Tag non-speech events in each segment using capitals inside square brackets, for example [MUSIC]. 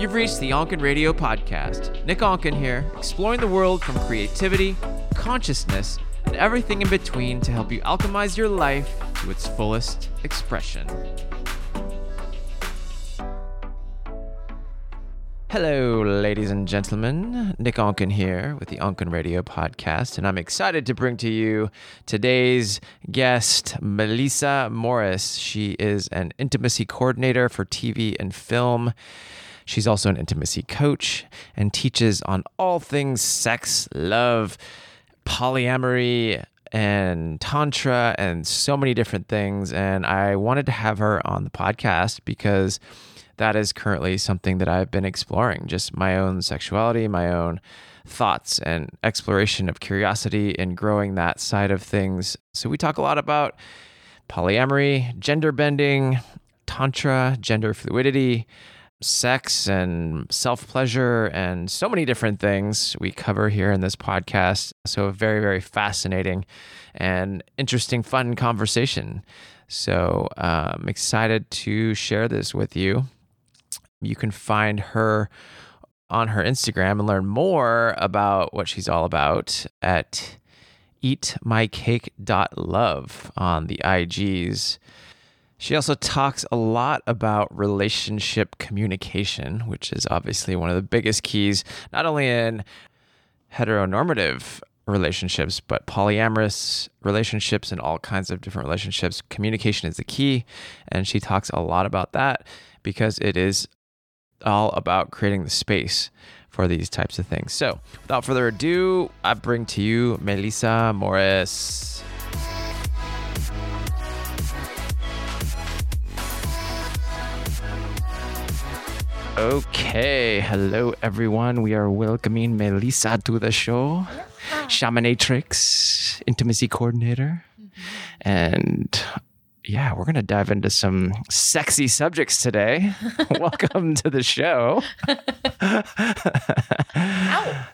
You've reached the Onken Radio Podcast. Nick Onken here, exploring the world from creativity, consciousness, and everything in between to help you alchemize your life to its fullest expression. Hello, ladies and gentlemen. Nick Onken here with the Onken Radio Podcast, and I'm excited to bring to you today's guest, Meleza Morris. She is an intimacy coordinator for TV and film. She's also an intimacy coach and teaches on all things sex, love, polyamory, and tantra, and so many different things. And I wanted to have her on the podcast because that is currently something that I've been exploring just my own sexuality, my own thoughts, and exploration of curiosity and growing that side of things. So, we talk a lot about polyamory, gender bending, tantra, gender fluidity, sex, and self pleasure, and so many different things we cover here in this podcast. So, a very, very fascinating and interesting, fun conversation. So, I'm excited to share this with you. You can find her on her Instagram and learn more about what she's all about at eatmycake.love on the IGs. She also talks a lot about relationship communication, which is obviously one of the biggest keys, not only in heteronormative relationships, but polyamorous relationships and all kinds of different relationships. Communication is the key. And she talks a lot about that because it is all about creating the space for these types of things. So, without further ado, I bring to you Meleza Morris. Okay, hello everyone. We are welcoming Meleza to the show. Shamanatrix, intimacy coordinator. Mm-hmm. And yeah, we're going to dive into some sexy subjects today. [LAUGHS] Welcome to the show.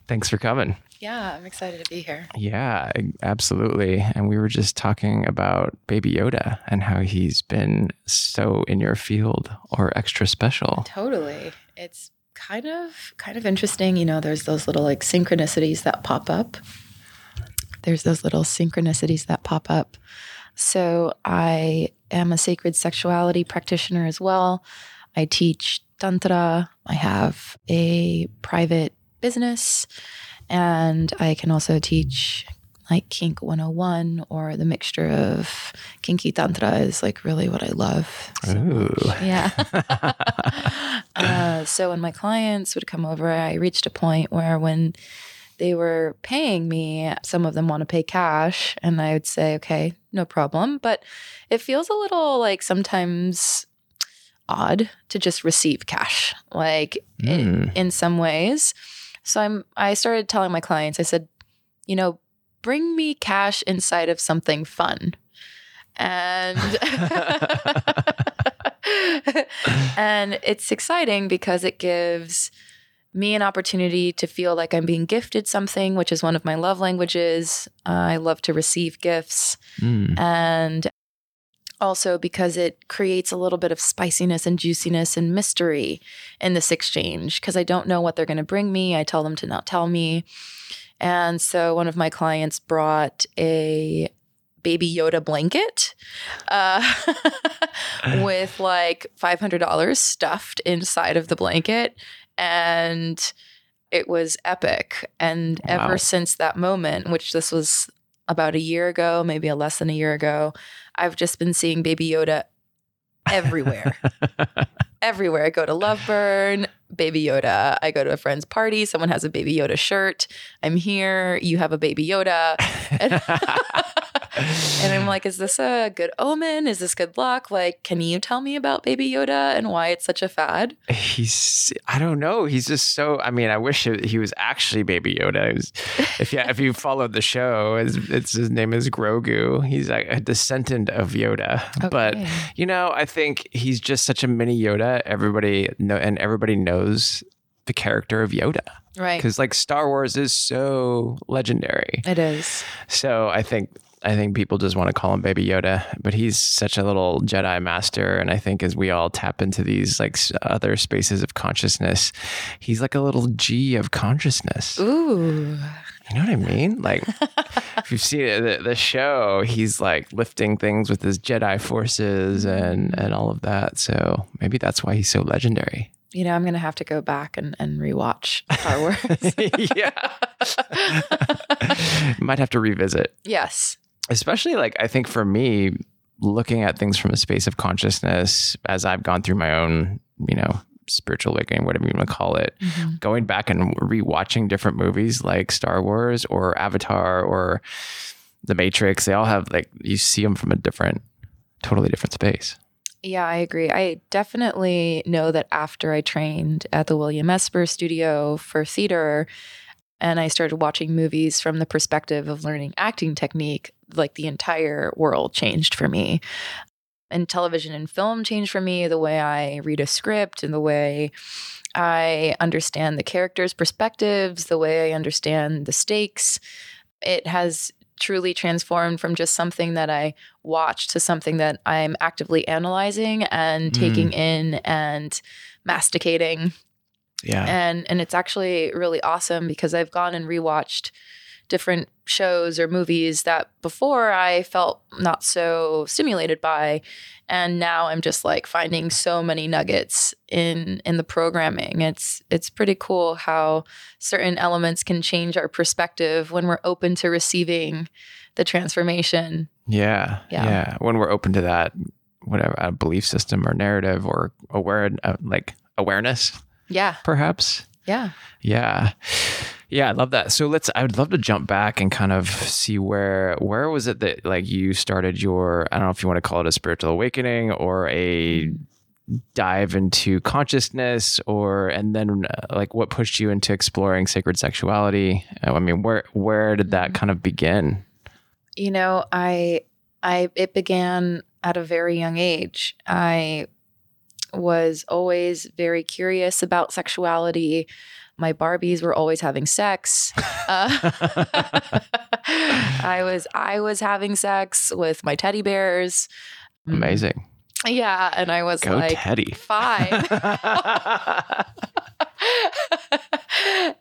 Thanks for coming. Yeah, I'm excited to be here. Yeah, absolutely. And we were just talking about Baby Yoda and how he's been so in your field or extra special. Totally. It's kind of kind of interesting, you know, there's those little like synchronicities that pop up. There's those little synchronicities that pop up. So I am a sacred sexuality practitioner as well. I teach tantra. I have a private business and I can also teach like kink 101 or the mixture of kinky tantra is like really what I love. So Ooh. Yeah. [LAUGHS] uh, so when my clients would come over, I reached a point where when they were paying me, some of them want to pay cash, and I would say, okay, no problem. But it feels a little like sometimes odd to just receive cash, like in, Mm. in some ways. So I'm I started telling my clients, I said, you know, bring me cash inside of something fun. And [LAUGHS] [LAUGHS] and it's exciting because it gives me an opportunity to feel like I'm being gifted something, which is one of my love languages. Uh, I love to receive gifts. Mm. And also because it creates a little bit of spiciness and juiciness and mystery in this exchange because I don't know what they're going to bring me. I tell them to not tell me. And so one of my clients brought a baby Yoda blanket uh, [LAUGHS] with like $500 stuffed inside of the blanket. And it was epic. And Wow. ever since that moment, which this was about a year ago, maybe a less than a year ago, I've just been seeing Baby Yoda everywhere. [LAUGHS] everywhere. I go to Loveburn, Baby Yoda. I go to a friend's party, someone has a Baby Yoda shirt. I'm here, you have a Baby Yoda. And, [LAUGHS] [LAUGHS] and I'm like, is this a good omen? Is this good luck? Like, can you tell me about Baby Yoda and why it's such a fad? he's I don't know. He's just so. I mean, I wish he was actually Baby Yoda. Was, if yeah, if you followed the show, it's, it's his name is Grogu. He's like a descendant of Yoda. But you know, I think he's just such a mini Yoda. Everybody know, and everybody knows the character of Yoda Right. because like Star Wars is so legendary. It is. So I think I think people just want to call him Baby Yoda, but he's such a little Jedi master. And I think as we all tap into these like other spaces of consciousness, he's like a little G of consciousness. Ooh. You know what I mean? Like, [LAUGHS] if you've seen the, the show, he's like lifting things with his Jedi forces and mm. and all of that. So maybe that's why he's so legendary. You know, I'm gonna have to go back and, and rewatch Star [LAUGHS] Wars. yeah, [LAUGHS] might have to revisit. Yes, especially like I think for me, looking at things from a space of consciousness as I've gone through my own, you know, spiritual awakening, whatever you want to call it, mm-hmm. going back and rewatching different movies like Star Wars or Avatar or The Matrix, they all have like you see them from a different, totally different space. Yeah, I agree. I definitely know that after I trained at the William Esper Studio for theater and I started watching movies from the perspective of learning acting technique, like the entire world changed for me and television and film changed for me the way I read a script and the way I understand the characters' perspectives, the way I understand the stakes. It has truly transformed from just something that I watch to something that I'm actively analyzing and mm. taking in and masticating. Yeah. And and it's actually really awesome because I've gone and rewatched different shows or movies that before I felt not so stimulated by and now I'm just like finding so many nuggets in in the programming. It's it's pretty cool how certain elements can change our perspective when we're open to receiving the transformation. Yeah. Yeah. yeah. When we're open to that whatever a belief system or narrative or aware uh, like awareness. Yeah. Perhaps. Yeah. Yeah. Yeah, I love that. So let's I would love to jump back and kind of see where where was it that like you started your I don't know if you want to call it a spiritual awakening or a dive into consciousness or and then uh, like what pushed you into exploring sacred sexuality? Uh, I mean, where where did that kind of begin? You know, I I it began at a very young age. I was always very curious about sexuality my Barbies were always having sex. [LAUGHS] Uh, [LAUGHS] I was I was having sex with my teddy bears. Mm. Amazing. Yeah, and I was Go like teddy. five. [LAUGHS]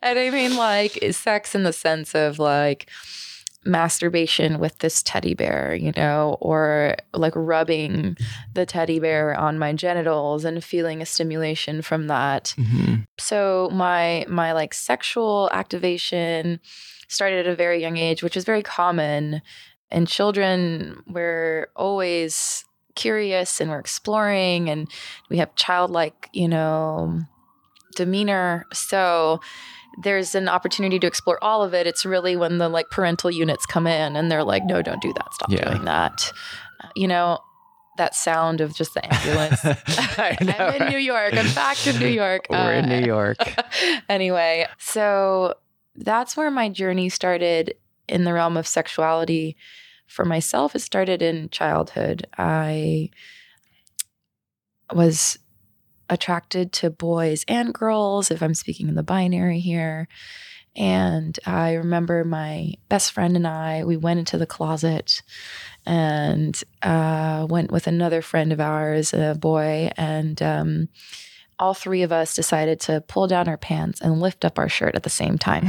and I mean like sex in the sense of like masturbation with this teddy bear, you know, or like rubbing the teddy bear on my genitals and feeling a stimulation from that. Mm-hmm. So my my like sexual activation started at a very young age, which is very common. And children, we're always curious and we're exploring and we have childlike, you know, demeanor. So there's an opportunity to explore all of it. It's really when the like parental units come in and they're like, no, don't do that. Stop yeah. doing that. You know, that sound of just the ambulance. [LAUGHS] [LAUGHS] I know, I'm in right? New York. I'm back to New York. We're uh, in New York. [LAUGHS] anyway, so that's where my journey started in the realm of sexuality. For myself, it started in childhood. I was attracted to boys and girls, if I'm speaking in the binary here. And I remember my best friend and I, we went into the closet and uh, went with another friend of ours, a boy, and um, all three of us decided to pull down our pants and lift up our shirt at the same time.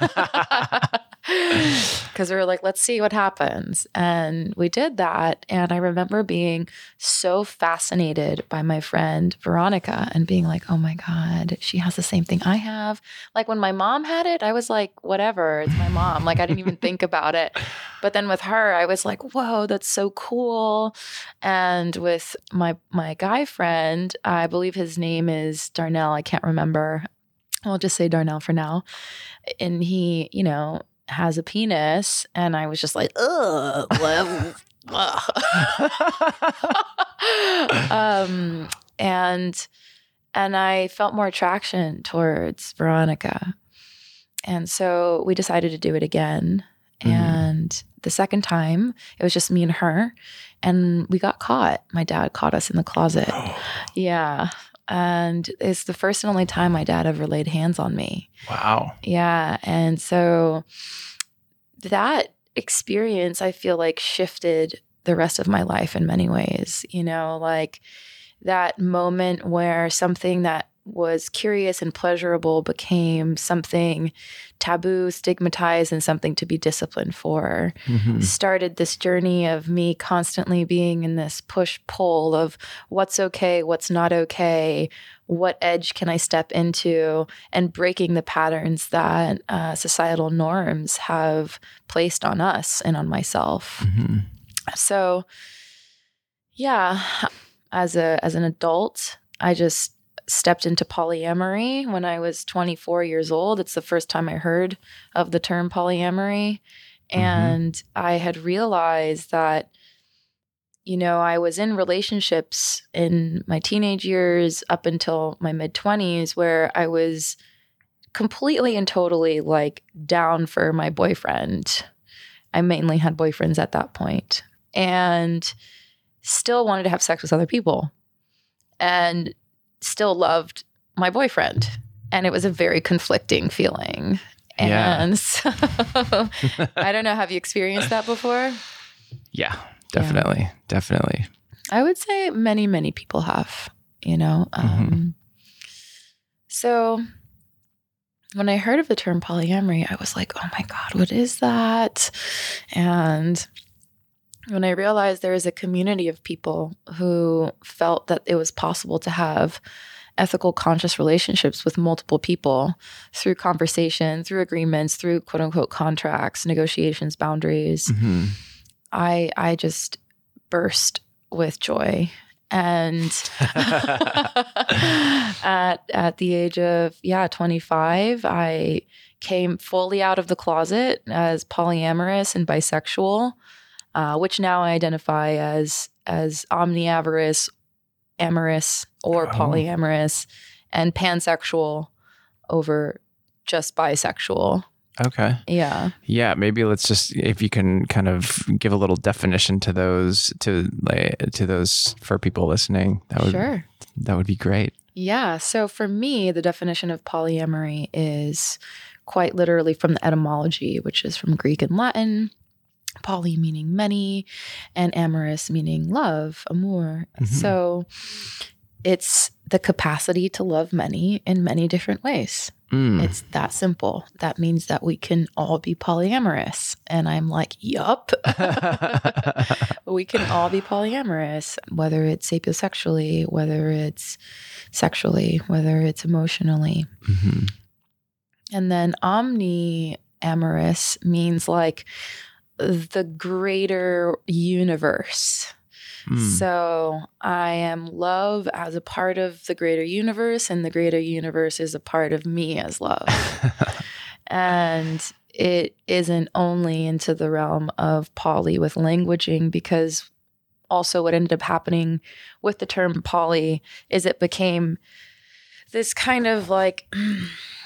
[LAUGHS] [LAUGHS] because we were like, let's see what happens. And we did that. And I remember being so fascinated by my friend Veronica and being like, oh my God, she has the same thing I have. Like when my mom had it, I was like, whatever, it's my mom. Like I didn't even think about it. But then with her, I was like, whoa, that's so cool. And with my my guy friend, I believe his name is Darnell. I can't remember. I'll just say Darnell for now. And he, you know, has a penis, and I was just like, ugh. [LAUGHS] um, and and I felt more attraction towards Veronica, and so we decided to do it again. Mm-hmm. And the second time, it was just me and her, and we got caught. My dad caught us in the closet. [GASPS] yeah. And it's the first and only time my dad ever laid hands on me. Wow. Yeah. And so that experience, I feel like, shifted the rest of my life in many ways. You know, like that moment where something that was curious and pleasurable became something taboo, stigmatized, and something to be disciplined for. Mhm. Started this journey of me constantly being in this push pull of what's okay, what's not okay, what edge can I step into, and breaking the patterns that uh, societal norms have placed on us and on myself. Mhm. So, yeah, as a as an adult, I just stepped into polyamory when I was 24 years old. It's the first time I heard of the term polyamory, mm-hmm. and I had realized that you know, I was in relationships in my teenage years up until my mid 20s where I was completely and totally like down for my boyfriend. I mainly had boyfriends at that point and still wanted to have sex with other people and still loved my boyfriend. And it was a very conflicting feeling. Yeah. And so [LAUGHS] I don't know, have you experienced that before? Yeah, definitely. Definitely. I would say many, many people have, you know. Um, So when I heard of the term polyamory, I was like, oh my God, what is that? And when I realized there is a community of people who felt that it was possible to have ethical, conscious relationships with multiple people through conversation, through agreements, through quote unquote contracts, negotiations, boundaries. Mhm. I I just burst with joy and [LAUGHS] at at the age of yeah 25 I came fully out of the closet as polyamorous and bisexual uh, which now I identify as as omniavorous amorous or Oh. polyamorous and pansexual over just bisexual Okay. yeah Yeah, maybe let's just if you can kind of give a little definition to those to like to those for people listening. That would sure that would be great. Yeah. So for me, the definition of polyamory is quite literally from the etymology, which is from Greek and Latin. Poly meaning many, and amorous meaning love, amour. Mhm. So it's the capacity to love many in many different ways. Mm. It's that simple. That means that we can all be polyamorous. And I'm like, yup. [LAUGHS] we can all be polyamorous, whether it's sapiosexually, whether it's sexually, whether it's emotionally. Mhm. And then omni amorous means like the greater universe. Mm. So I am love as a part of the greater universe, and the greater universe is a part of me as love. [LAUGHS] and it isn't only into the realm of poly with languaging because also what ended up happening with the term poly is it became this kind of like [CLEARS THROAT]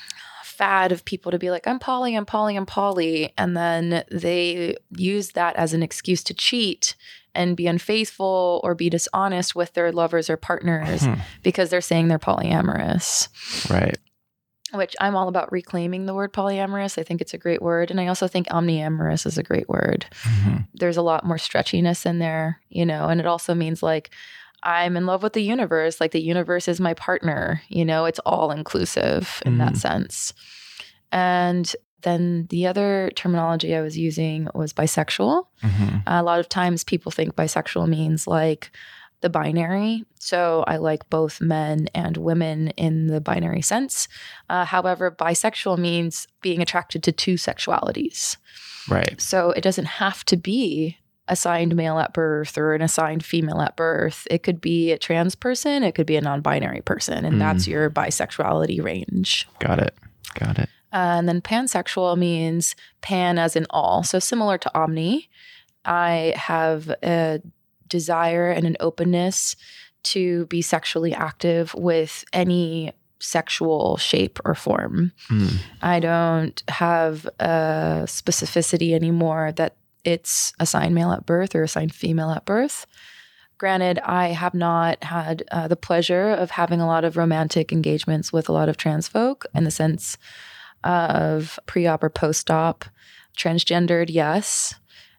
fad of people to be like i'm poly i'm poly i'm poly and then they use that as an excuse to cheat and be unfaithful or be dishonest with their lovers or partners Hmm. because they're saying they're polyamorous right. which I'm all about reclaiming the word polyamorous. I think it's a great word. And I also think omniamorous is a great word. Mhm. There's a lot more stretchiness in there, you know, and it also means like I'm in love with the universe. Like the universe is my partner, you know, it's all inclusive in that Mhm. sense. And then the other terminology I was using was bisexual. Mhm. A lot of times people think bisexual means like the binary. So I like both men and women in the binary sense. Uh, however, bisexual means being attracted to two sexualities. Right. So it doesn't have to be assigned male at birth or an assigned female at birth. It could be a trans person, it could be a non binary person, and Mm. that's your bisexuality range. Got it. Got it. Uh, and then pansexual means pan as in all. So similar to omni, I have a desire and an openness to be sexually active with any sexual shape or form. Mm. I don't have a specificity anymore that it's assigned male at birth or assigned female at birth. Granted, I have not had uh, the pleasure of having a lot of romantic engagements with a lot of trans folk in the sense of pre op or post op. Transgendered, yes.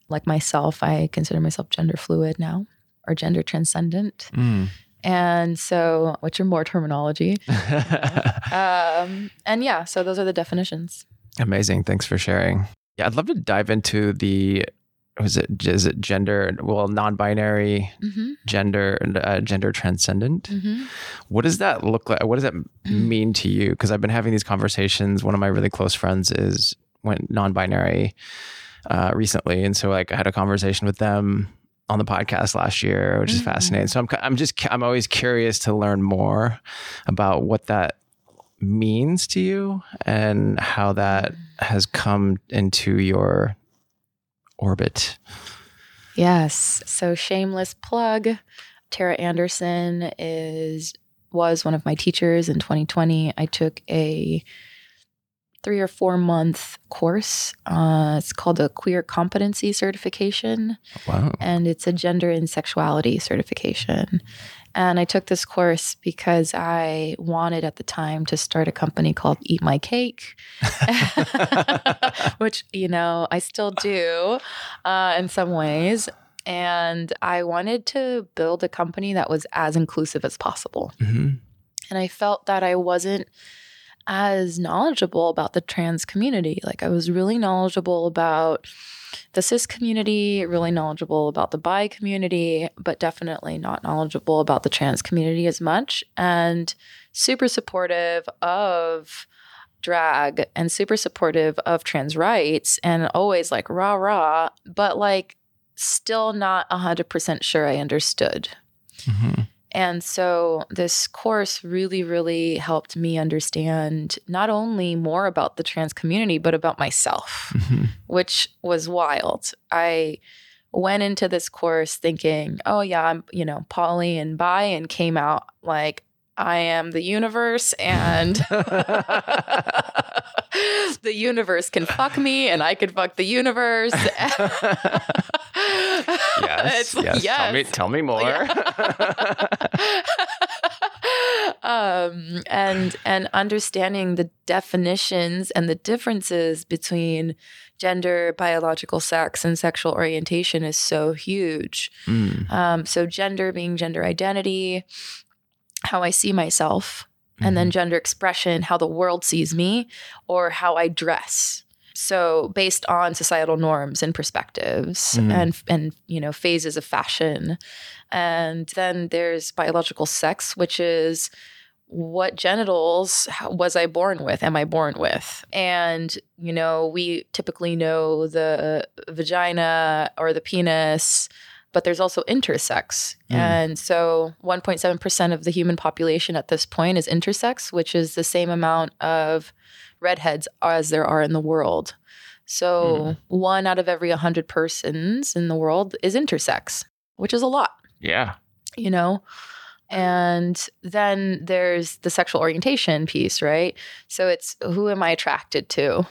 like myself, I consider myself gender fluid now or gender transcendent. Mm. And so, what's your more terminology? [LAUGHS] um, and yeah, so those are the definitions. Amazing. Thanks for sharing. Yeah, I'd love to dive into the was it is it gender well non-binary Mm-hmm. gender uh, gender transcendent Mm-hmm. what does that look like what does that mean to you because i've been having these conversations one of my really close friends is went non-binary uh, recently and so like i had a conversation with them on the podcast last year which is Mhm. fascinating so i'm i'm just i'm always curious to learn more about what that means to you and how that has come into your orbit Yes. So shameless plug. Tara Anderson is was one of my teachers in 2020. I took a three or four month course. Uh, it's called a queer competency certification, wow and it's a gender and sexuality certification. And I took this course because I wanted at the time to start a company called Eat My Cake, [LAUGHS] which, you know, I still do uh, in some ways. And I wanted to build a company that was as inclusive as possible. Mhm. And I felt that I wasn't as knowledgeable about the trans community. Like I was really knowledgeable about the cis community, really knowledgeable about the bi community, but definitely not knowledgeable about the trans community as much. And super supportive of drag and super supportive of trans rights and always like rah rah, but like still not 100% sure I understood. Mhm. And so this course really, really helped me understand not only more about the trans community, but about myself, Mhm. which was wild. I went into this course thinking, oh, yeah, I'm, you know, poly and bi, and came out like, I am the universe and [LAUGHS] [LAUGHS] the universe can fuck me and I can fuck the universe. [LAUGHS] [LAUGHS] yes, It's- yes. Tell me, tell me more. [LAUGHS] um, and and understanding the definitions and the differences between gender, biological sex, and sexual orientation is so huge. Mm. Um, so gender being gender identity, how I see myself, and then gender expression, how the world sees me, or how I dress. So based on societal norms and perspectives Mhm. and and you know phases of fashion. And then there's biological sex, which is what genitals was I born with? Am I born with? And, you know, we typically know the vagina or the penis, but there's also intersex. Mm. And so 1.7% of the human population at this point is intersex, which is the same amount of redheads as there are in the world. So one out of every 100 persons in the world is intersex, which is a lot yeah. you know? And then there's the sexual orientation piece, right? So it's who am I attracted to?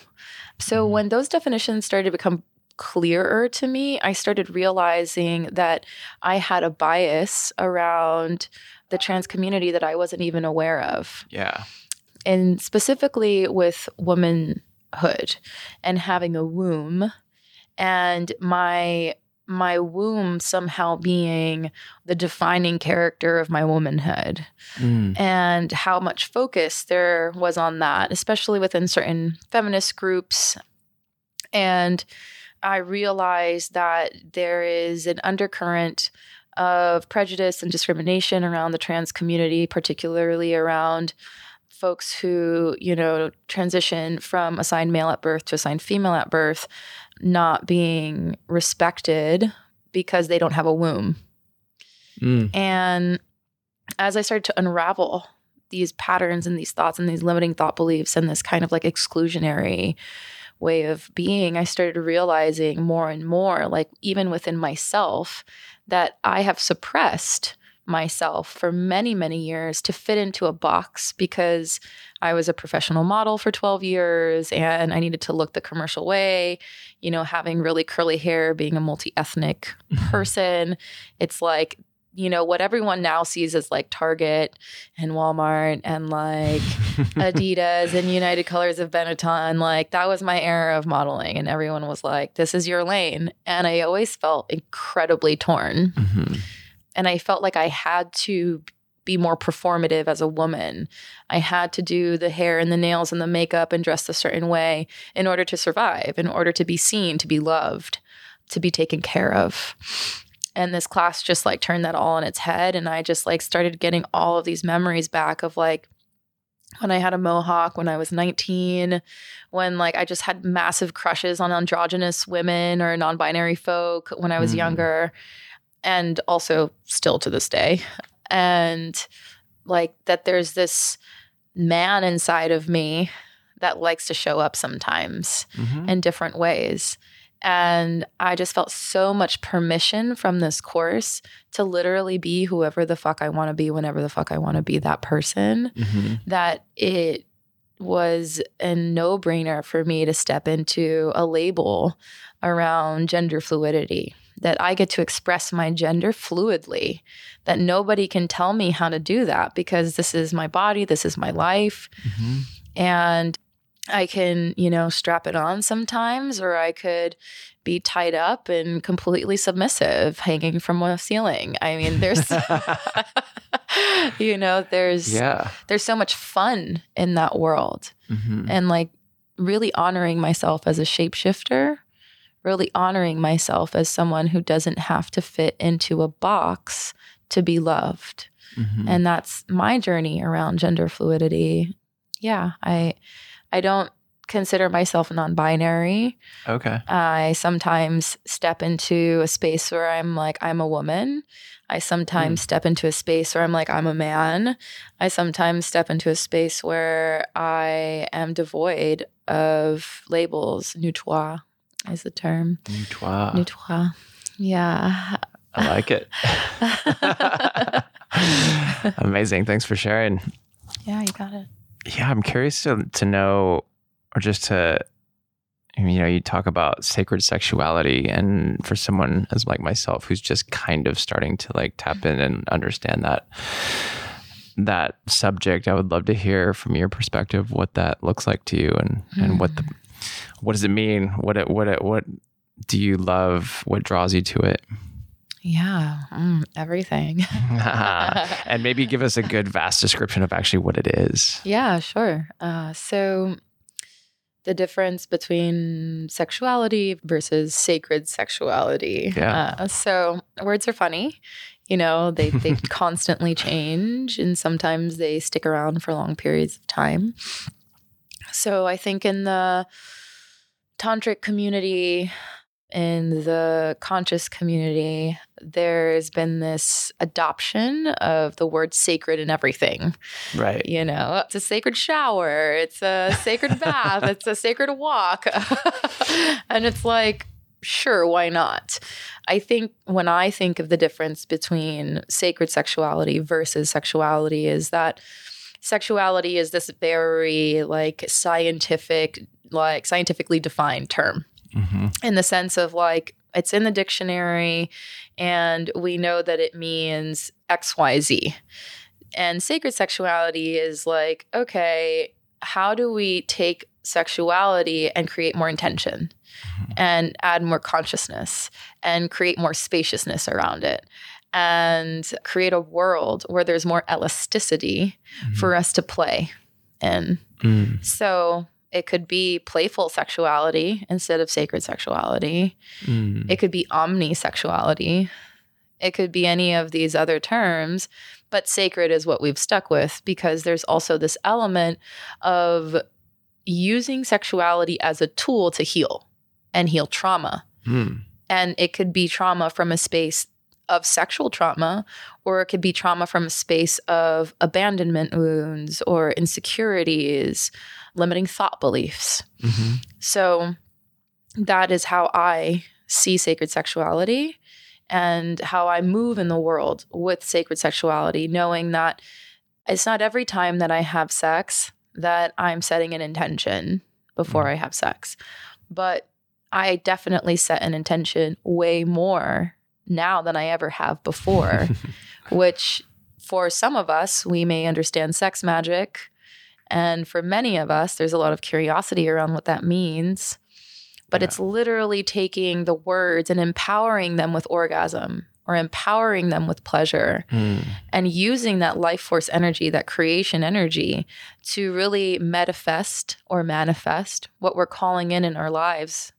So Mhm. when those definitions started to become clearer to me, I started realizing that I had a bias around the trans community that I wasn't even aware of Yeah. and specifically with womanhood and having a womb and my my womb somehow being the defining character of my womanhood Mm. and how much focus there was on that especially within certain feminist groups and i realized that there is an undercurrent of prejudice and discrimination around the trans community particularly around folks who, you know, transition from assigned male at birth to assigned female at birth not being respected because they don't have a womb. Mm. And as I started to unravel these patterns and these thoughts and these limiting thought beliefs and this kind of like exclusionary way of being, I started realizing more and more, like even within myself, that I have suppressed myself for many, many years to fit into a box because I was a professional model for 12 years and I needed to look the commercial way. You know, having really curly hair, being a multi ethnic [LAUGHS] person, it's like you know, what everyone now sees as like Target and Walmart and like [LAUGHS] Adidas and United Colors of Benetton. Like that was my era of modeling. And everyone was like, this is your lane. And I always felt incredibly torn. Mhm. And I felt like I had to be more performative as a woman. I had to do the hair and the nails and the makeup and dress a certain way in order to survive, in order to be seen, to be loved, to be taken care of. And this class just like turned that all on its head. And I just like started getting all of these memories back of like, when I had a mohawk when I was 19, when like I just had massive crushes on androgynous women or non binary folk when I was Mm. younger, and also still to this day. And like that there's this man inside of me that likes to show up sometimes Mhm. in different ways. And I just felt so much permission from this course to literally be whoever the fuck I want to be whenever the fuck I want to be that person Mhm. that it was a no brainer for me to step into a label around gender fluidity, that I get to express my gender fluidly, that nobody can tell me how to do that because this is my body, this is my life. Mhm. And I can, you know, strap it on sometimes, or I could be tied up and completely submissive, hanging from a ceiling. I mean, there's, [LAUGHS] [LAUGHS] you know, there's yeah. there's so much fun in that world Mhm. and like really honoring myself as a shapeshifter really honoring myself as someone who doesn't have to fit into a box to be loved Mhm. and that's my journey around gender fluidity yeah i i don't consider myself non-binary okay. I sometimes step into a space where I'm like, I'm a woman. I sometimes hmm. step into a space where I'm like, I'm a man. I sometimes step into a space where I am devoid of labels. Neutrois is the term. Neutrois. Neutrois. Yeah. I like it. [LAUGHS] [LAUGHS] Amazing. Thanks for sharing. Yeah, you got it. Yeah, I'm curious to to know, or just to, you know, you talk about sacred sexuality, and for someone as like myself who's just kind of starting to like tap in and understand that that subject, I would love to hear from your perspective what that looks like to you, and and what the mm. what does it mean? What it what it what do you love? What draws you to it? Yeah. Mm, everything. [LAUGHS] [LAUGHS] and maybe give us a good vast description of actually what it is. Yeah, sure. Uh, so the difference between sexuality versus sacred sexuality. Yeah. Uh, so words are funny. You know, they, they [LAUGHS] constantly change and sometimes they stick around for long periods of time. So I think in the tantric community, in the conscious community, there's been this adoption of the word sacred in everything. Right. you know it's a sacred shower it's a sacred bath it's a sacred walk. [LAUGHS] And it's like sure why not? I think when i think of the difference between sacred sexuality versus sexuality is that sexuality is this very like scientific like scientifically defined term. Hmm in the sense of like it's in the dictionary and we know that it means XYZ. And sacred sexuality is like, okay, how do we take sexuality and create more intention and add more consciousness and create more spaciousness around it and create a world where there's more elasticity for us to play in? Mm. So it could be playful sexuality instead of sacred sexuality. Mm. It could be omnisexuality. It could be any of these other terms, but sacred is what we've stuck with because there's also this element of using sexuality as a tool to heal and heal trauma. Mm. And it could be trauma from a space of sexual trauma, or it could be trauma from a space of abandonment wounds or insecurities, limiting thought beliefs. Mhm. So that is how I see sacred sexuality and how I move in the world with sacred sexuality, knowing that it's not every time that I have sex that I'm setting an intention before I have sex. But I definitely set an intention way more now than I ever have before [LAUGHS] which for some of us, we may understand sex magic. And for many of us, there's a lot of curiosity around what that means. But Yeah. it's literally taking the words and empowering them with orgasm or empowering them with pleasure Mm. and using that life force energy, that creation energy to really manifest or manifest what we're calling in in our lives.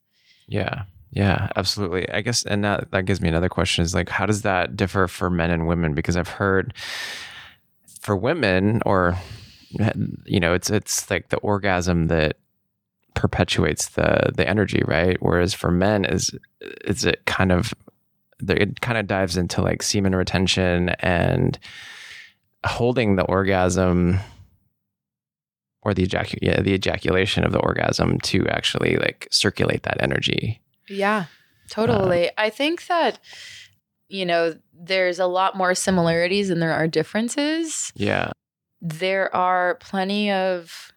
Yeah. Yeah, absolutely. I guess, and that, that gives me another question is like, how does that differ for men and women? Because I've heard for women, or, you know, it's, it's like the orgasm that perpetuates the, the energy, right? Whereas for men is, is it kind of, it kind of dives into like semen retention and holding the orgasm or the ejac- yeah, the ejaculation of the orgasm to actually like circulate that energy. Yeah, totally. Um, I think that, you know, there's a lot more similarities than there are differences. Yeah. There are plenty of,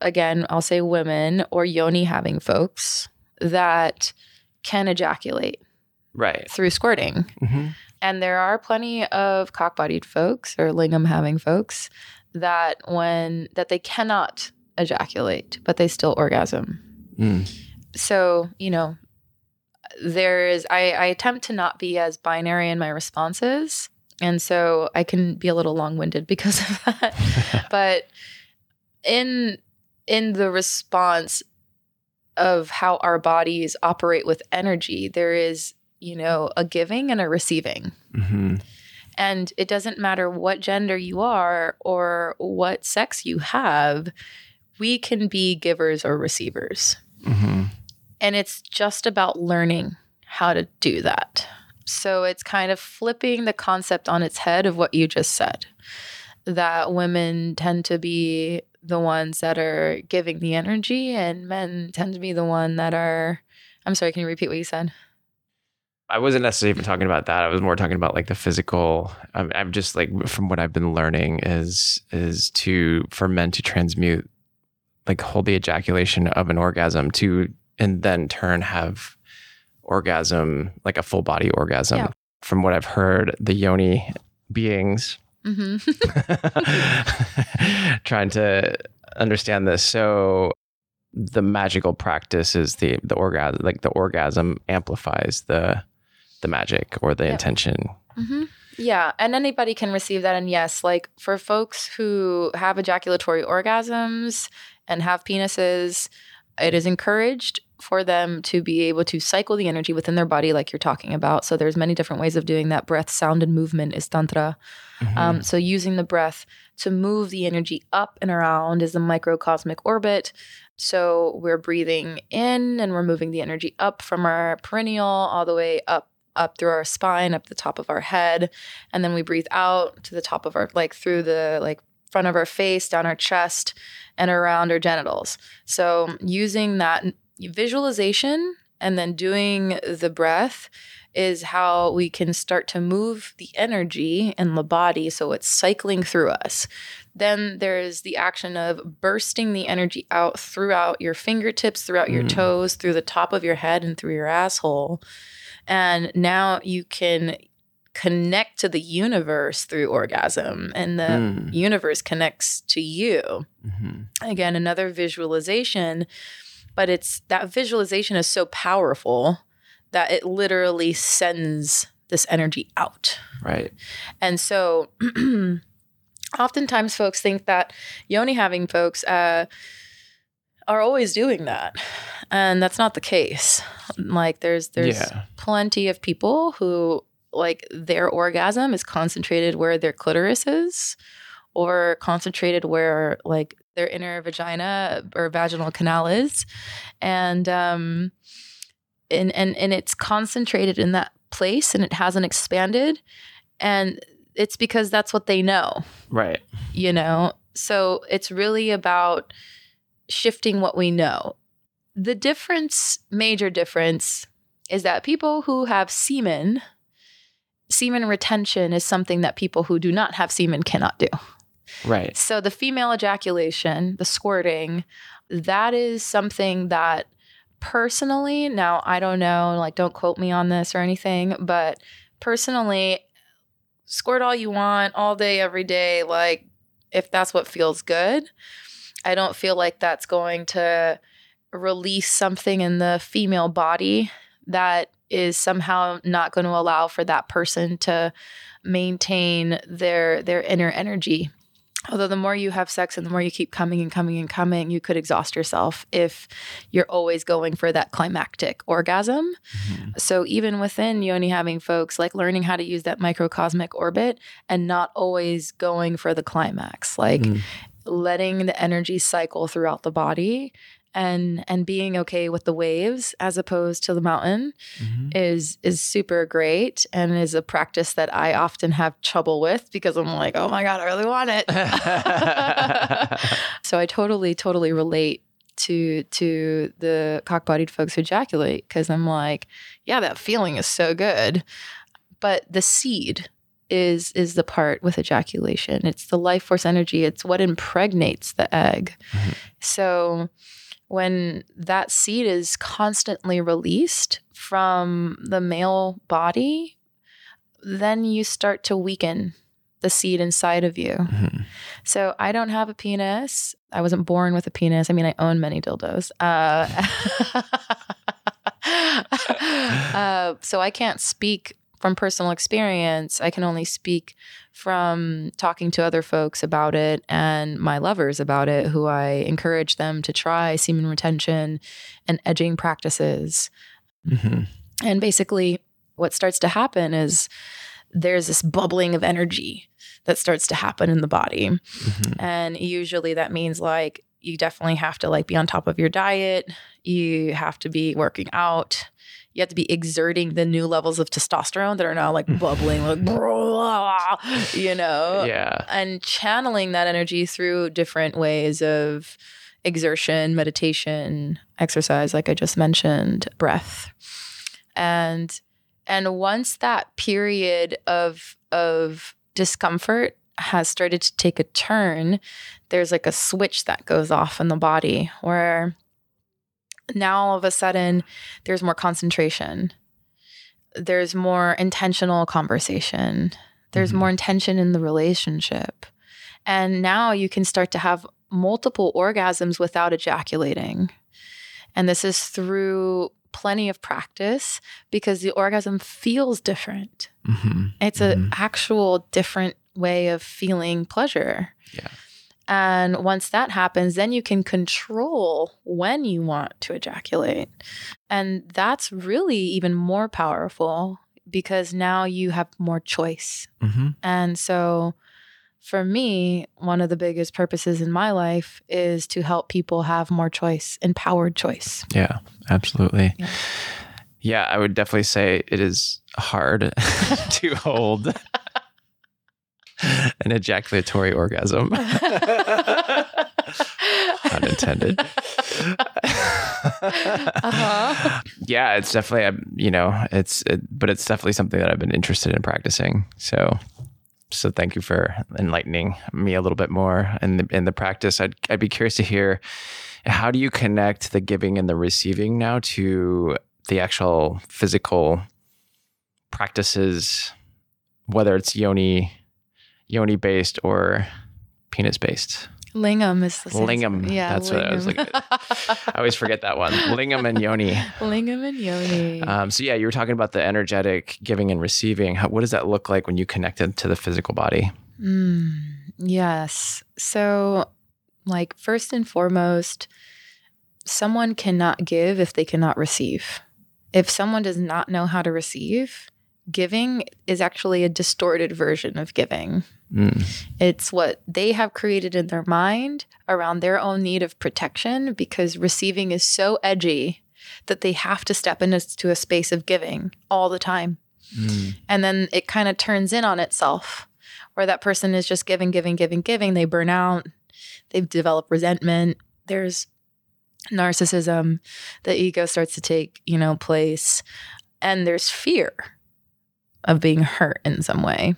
again, I'll say women or yoni having folks that can ejaculate Right. through squirting. hmm And there are plenty of cock-bodied folks or lingam having folks that when that they cannot ejaculate, but they still orgasm. Mm. So, you know, there is I, I attempt to not be as binary in my responses. And so I can be a little long-winded because of that. [LAUGHS] but in in the response of how our bodies operate with energy, there is, you know, a giving and a receiving. hmm And it doesn't matter what gender you are or what sex you have, we can be givers or receivers. hmm And it's just about learning how to do that. So it's kind of flipping the concept on its head of what you just said that women tend to be the ones that are giving the energy, and men tend to be the one that are. I'm sorry, can you repeat what you said? I wasn't necessarily even talking about that. I was more talking about like the physical. I'm, I'm just like from what I've been learning is is to for men to transmute, like hold the ejaculation of an orgasm to and then turn have orgasm like a full body orgasm. Yeah. From what I've heard, the yoni beings hmm [LAUGHS] trying to understand this. So the magical practice is the the orgasm like the orgasm amplifies the the magic or the Yep. intention. hmm Yeah, and anybody can receive that. And yes, like for folks who have ejaculatory orgasms and have penises, it is encouraged for them to be able to cycle the energy within their body, like you're talking about. So there's many different ways of doing that. Breath, sound, and movement is tantra. Mm-hmm. Um, so using the breath to move the energy up and around is the microcosmic orbit. So we're breathing in and we're moving the energy up from our perineal all the way up up through our spine, up the top of our head, and then we breathe out to the top of our like through the like front of our face, down our chest, and around our genitals. So using that visualization and then doing the breath is how we can start to move the energy in the body so it's cycling through us. Then there's the action of bursting the energy out throughout your fingertips, throughout your Mm. toes, through the top of your head, and through your asshole. And now you can connect to the universe through orgasm, and the Mm. universe connects to you Mhm. again another visualization but it's that visualization is so powerful that it literally sends this energy out Right. and so [CLEARS THROAT] oftentimes folks think that yoni having folks uh, are always doing that and that's not the case like there's there's Yeah. plenty of people who like their orgasm is concentrated where their clitoris is or concentrated where like their inner vagina or vaginal canal is. And um and and and it's concentrated in that place and it hasn't expanded. And it's because that's what they know. Right. you know? So it's really about shifting what we know. The difference major difference is that people who have semen semen retention is something that people who do not have semen cannot do Right. so the female ejaculation, the squirting, that is something that personally, now I don't know, like don't quote me on this or anything, but personally squirt all you want all day, every day. Like, if that's what feels good, I don't feel like that's going to release something in the female body that is somehow not going to allow for that person to maintain their their inner energy although the more you have sex and the more you keep coming and coming and coming you could exhaust yourself if you're always going for that climactic orgasm mm-hmm. so even within yoni having folks like learning how to use that microcosmic orbit and not always going for the climax like mm. letting the energy cycle throughout the body and and being okay with the waves as opposed to the mountain mm-hmm. is is super great and is a practice that I often have trouble with because I'm like, oh my god, I really want it. [LAUGHS] [LAUGHS] so I totally totally relate to to the cock-bodied folks who ejaculate because I'm like, yeah, that feeling is so good, but the seed is is the part with ejaculation. It's the life force energy. It's what impregnates the egg. Mm-hmm. So when that seed is constantly released from the male body, then you start to weaken the seed inside of you. Mm-hmm. So I don't have a penis. I wasn't born with a penis. I mean, I own many dildos. Uh, [LAUGHS] uh, so I can't speak from personal experience. I can only speak from talking to other folks about it and my lovers about it, who I encourage them to try semen retention and edging practices. Mm-hmm. And basically, what starts to happen is there's this bubbling of energy that starts to happen in the body. Mm-hmm. And usually that means like you definitely have to like be on top of your diet, you have to be working out you have to be exerting the new levels of testosterone that are now like [LAUGHS] bubbling, like, [LAUGHS] you know? Yeah. And channeling that energy through different ways of exertion, meditation, exercise, like I just mentioned, breath. And and once that period of of discomfort has started to take a turn, there's like a switch that goes off in the body where now all of a sudden there's more concentration. There's more intentional conversation. There's mm-hmm. more intention in the relationship. And now you can start to have multiple orgasms without ejaculating. And this is through plenty of practice because the orgasm feels different. Mm-hmm. it's an mm-hmm. actual different way of feeling pleasure. Yeah and once that happens, then you can control when you want to ejaculate. And that's really even more powerful because now you have more choice. Mm-hmm. And so for me, one of the biggest purposes in my life is to help people have more choice, empowered choice. Yeah, absolutely. Yeah, yeah I would definitely say it is hard [LAUGHS] to hold [LAUGHS] an ejaculatory orgasm. [LAUGHS] Unintended. [LAUGHS] uh-huh. Yeah, it's definitely, you know, it's, it, but it's definitely something that I've been interested in practicing. So, so thank you for enlightening me a little bit more in the, in the practice. I'd, I'd be curious to hear how do you connect the giving and the receiving now to the actual physical practices, whether it's yoni yoni based or penis based? Lingam is the same. Lingam. Yeah, that's lingam. what I was looking at. I always forget that one. Lingam and yoni. [LAUGHS] Lingam and yoni. Um, so yeah, you were talking about the energetic giving and receiving. How, what does that look like when you connect it to the physical body? Mm, yes. So, like first and foremost, someone cannot give if they cannot receive. If someone does not know how to receive, giving is actually a distorted version of giving. Mm. It's what they have created in their mind around their own need of protection because receiving is so edgy that they have to step into a space of giving all the time. Mm. And then it kind of turns in on itself where that person is just giving, giving, giving, giving. They burn out, they've developed resentment. There's narcissism, the ego starts to take, you know, place, and there's fear of being hurt in some way.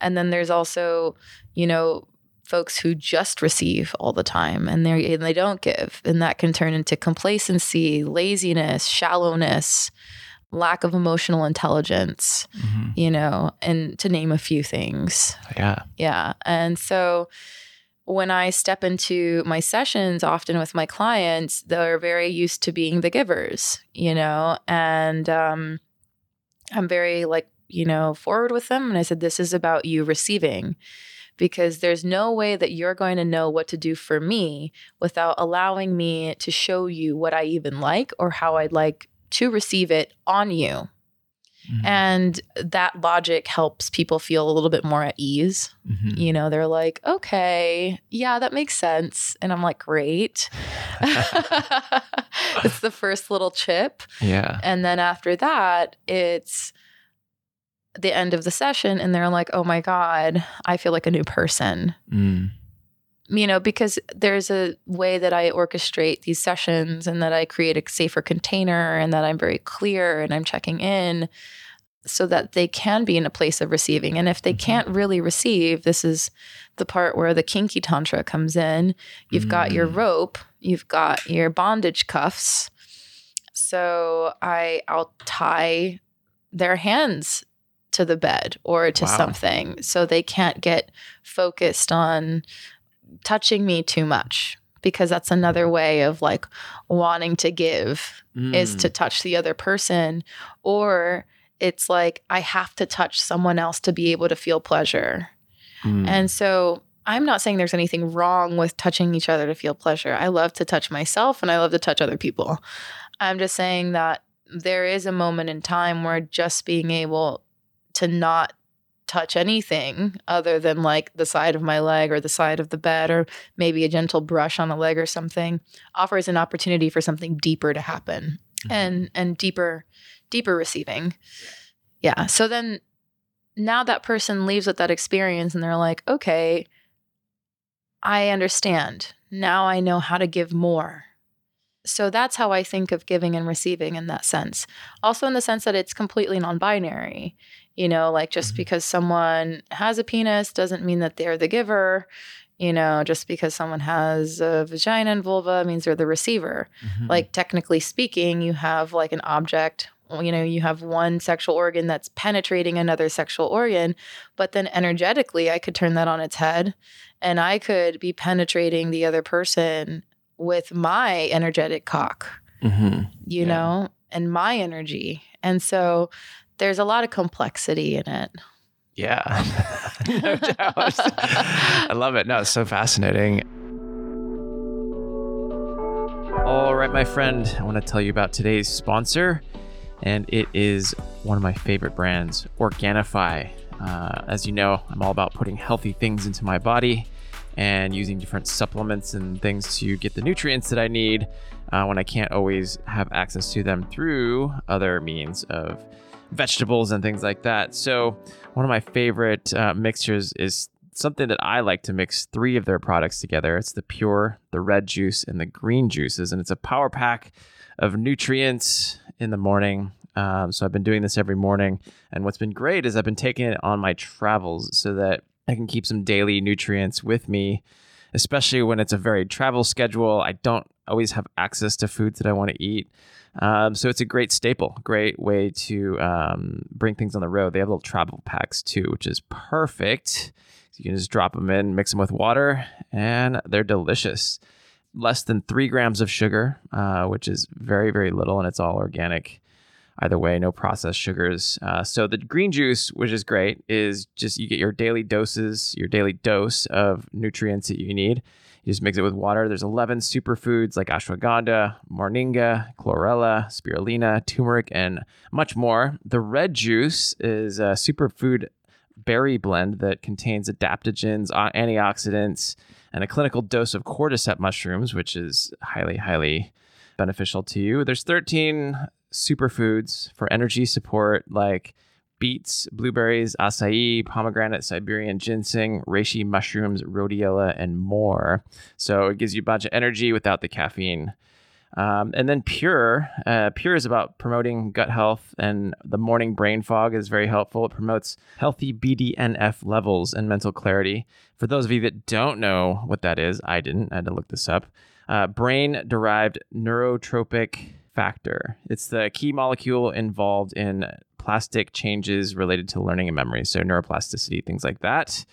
And then there's also, you know, folks who just receive all the time and they and they don't give and that can turn into complacency, laziness, shallowness, lack of emotional intelligence, Mhm. you know, and to name a few things. Yeah. Yeah. And so when I step into my sessions, often with my clients, they're very used to being the givers, you know, and um, I'm very like, you know, forward with them. And I said, this is about you receiving because there's no way that you're going to know what to do for me without allowing me to show you what I even like or how I'd like to receive it on you. Mhm. And that logic helps people feel a little bit more at ease Mhm. you know, they're like, okay, yeah, that makes sense. And I'm like, great. [LAUGHS] it's the first little chip. [LAUGHS] Yeah. And then after that, it's the end of the session. And they're like, oh my God, I feel like a new person. Mm. You know, because there's a way that I orchestrate these sessions and that I create a safer container and that I'm very clear and I'm checking in so that they can be in a place of receiving. And if they Mhm. can't really receive, this is the part where the kinky tantra comes in. You've got your Mm. rope, you've got your bondage cuffs. So I I'll tie their hands to the bed or to Wow. something so they can't get focused on touching me too much because that's another way of like wanting to give is Mm. to touch the other person or it's like I have to touch someone else to be able to feel pleasure. Mm. And so I'm not saying there's anything wrong with touching each other to feel pleasure. I love to touch myself and I love to touch other people. I'm just saying that there is a moment in time where just being able to not touch anything other than like the side of my leg or the side of the bed or maybe a gentle brush on a leg or something offers an opportunity for something deeper to happen Mhm. and and deeper deeper receiving. Yeah. So then now that person leaves with that experience and they're like okay i understand. Now i know how to give more. So that's how i think of giving and receiving in that sense. Also in the sense that it's completely non-binary you know like just Mhm. because someone has a penis doesn't mean that they're the giver you know just because someone has a vagina and vulva means they're the receiver Mhm. like technically speaking you have like an object you know you have one sexual organ that's penetrating another sexual organ but then energetically i could turn that on its head and i could be penetrating the other person with my energetic cock Mhm. you Yeah. know and my energy and so there's a lot of complexity in it Yeah. [LAUGHS] no doubt. I love it. No, it's so fascinating. All right, my friend, I want to tell you about today's sponsor, and it is one of my favorite brands, Organifi. Uh, as you know, I'm all about putting healthy things into my body and using different supplements and things to get the nutrients that I need uh, when I can't always have access to them through other means of vegetables and things like that. So, one of my favorite uh, mixtures is something that I like to mix three of their products together. It's the pure, the red juice, and the green juices, and it's a power pack of nutrients in the morning. Um, so I've been doing this every morning, and what's been great is I've been taking it on my travels so that I can keep some daily nutrients with me, especially when it's a very travel schedule. I don't always have access to foods that I want to eat. Um, so it's a great staple, great way to um, bring things on the road. They have little travel packs too, which is perfect. You can just drop them in, mix them with water, and they're delicious. Less than three grams of sugar, uh, which is very, very little, and it's all organic. Either way, no processed sugars. Uh, so the green juice, which is great, is just you get your daily doses, your daily dose of nutrients that you need. You just mix it with water. There's 11 superfoods like ashwagandha, moringa, chlorella, spirulina, turmeric, and much more. The red juice is a superfood berry blend that contains adaptogens, antioxidants, and a clinical dose of cordyceps mushrooms, which is highly, highly beneficial to you. There's 13 superfoods for energy support like beets, blueberries, acai, pomegranate, Siberian ginseng, reishi mushrooms, rhodiola, and more. So it gives you a bunch of energy without the caffeine. Um, and then Pure, uh, Pure is about promoting gut health, and the morning brain fog is very helpful. It promotes healthy BDNF levels and mental clarity. For those of you that don't know what that is, I didn't. I had to look this up. Uh, brain derived neurotropic factor. It's the key molecule involved in plastic changes related to learning and memory, so neuroplasticity, things like that.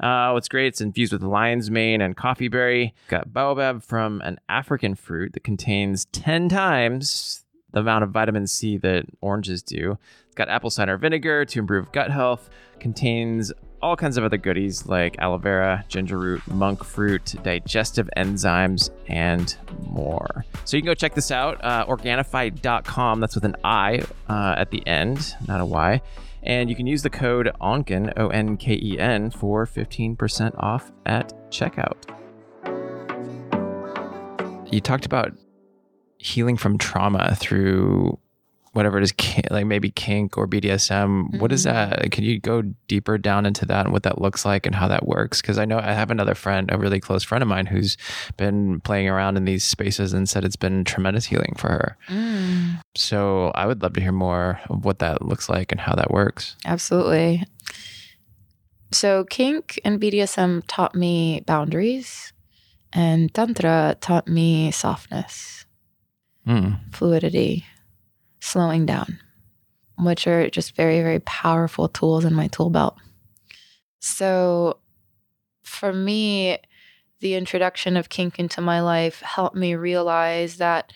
Uh, what's great, it's infused with lion's mane and coffee berry. Got baobab from an African fruit that contains 10 times the amount of vitamin C that oranges do. It's got apple cider vinegar to improve gut health. Contains all kinds of other goodies like aloe vera, ginger root, monk fruit, digestive enzymes, and more. So you can go check this out. Uh, Organifi.com. That's with an I uh, at the end, not a Y. And you can use the code ONKEN, O N K E N, for 15% off at checkout. You talked about healing from trauma through whatever it is, like maybe kink or BDSM. Mm-hmm. What is mm-hmm. that? Can you go deeper down into that and what that looks like and how that works? Because I know I have another friend, a really close friend of mine, who's been playing around in these spaces and said it's been tremendous healing for her. Mm. So I would love to hear more of what that looks like and how that works. Absolutely. So kink and BDSM taught me boundaries, and Tantra taught me softness, mm. fluidity slowing down, which are just very, very powerful tools in my tool belt. So for me, the introduction of kink into my life helped me realize that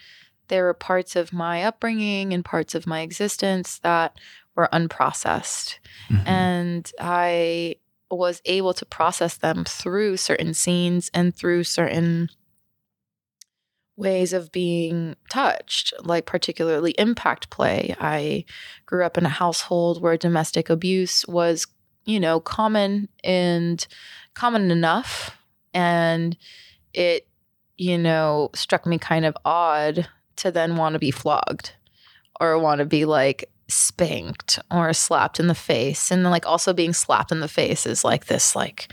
there were parts of my upbringing and parts of my existence that were unprocessed. Mm-hmm. And I was able to process them through certain scenes and through certain ways of being touched, like particularly impact play. I grew up in a household where domestic abuse was, you know, common and common enough. And it, you know, struck me kind of odd to then want to be flogged or want to be like spanked or slapped in the face. And like, also being slapped in the face is like this, like,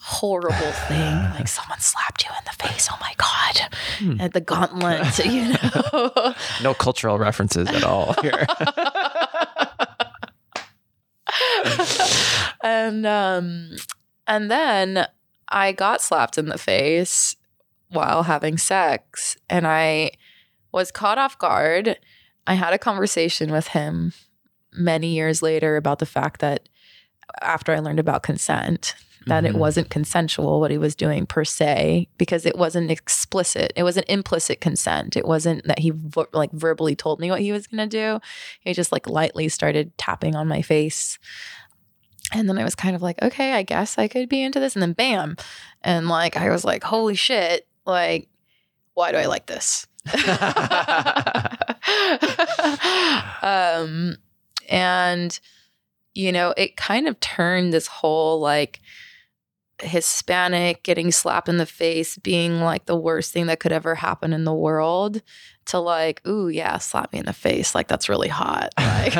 horrible thing. [SIGHS] Like someone slapped you in the face. Oh my god! Hmm. At the gauntlet, [LAUGHS] you know. [LAUGHS] no cultural references at all here. [LAUGHS] and um, and then I got slapped in the face while having sex, and I was caught off guard. I had a conversation with him many years later about the fact that after I learned about consent that mm-hmm. it wasn't consensual what he was doing per se because it wasn't explicit it was an implicit consent it wasn't that he vo- like verbally told me what he was going to do he just like lightly started tapping on my face and then I was kind of like, okay, I guess I could be into this. And then bam. And like, I was like, holy shit. Like, why do I like this? [LAUGHS] um, and, you know, it kind of turned this whole like Hispanic getting slapped in the face being like the worst thing that could ever happen in the world to like, ooh, yeah, slap me in the face. Like that's really hot. [LAUGHS] Like,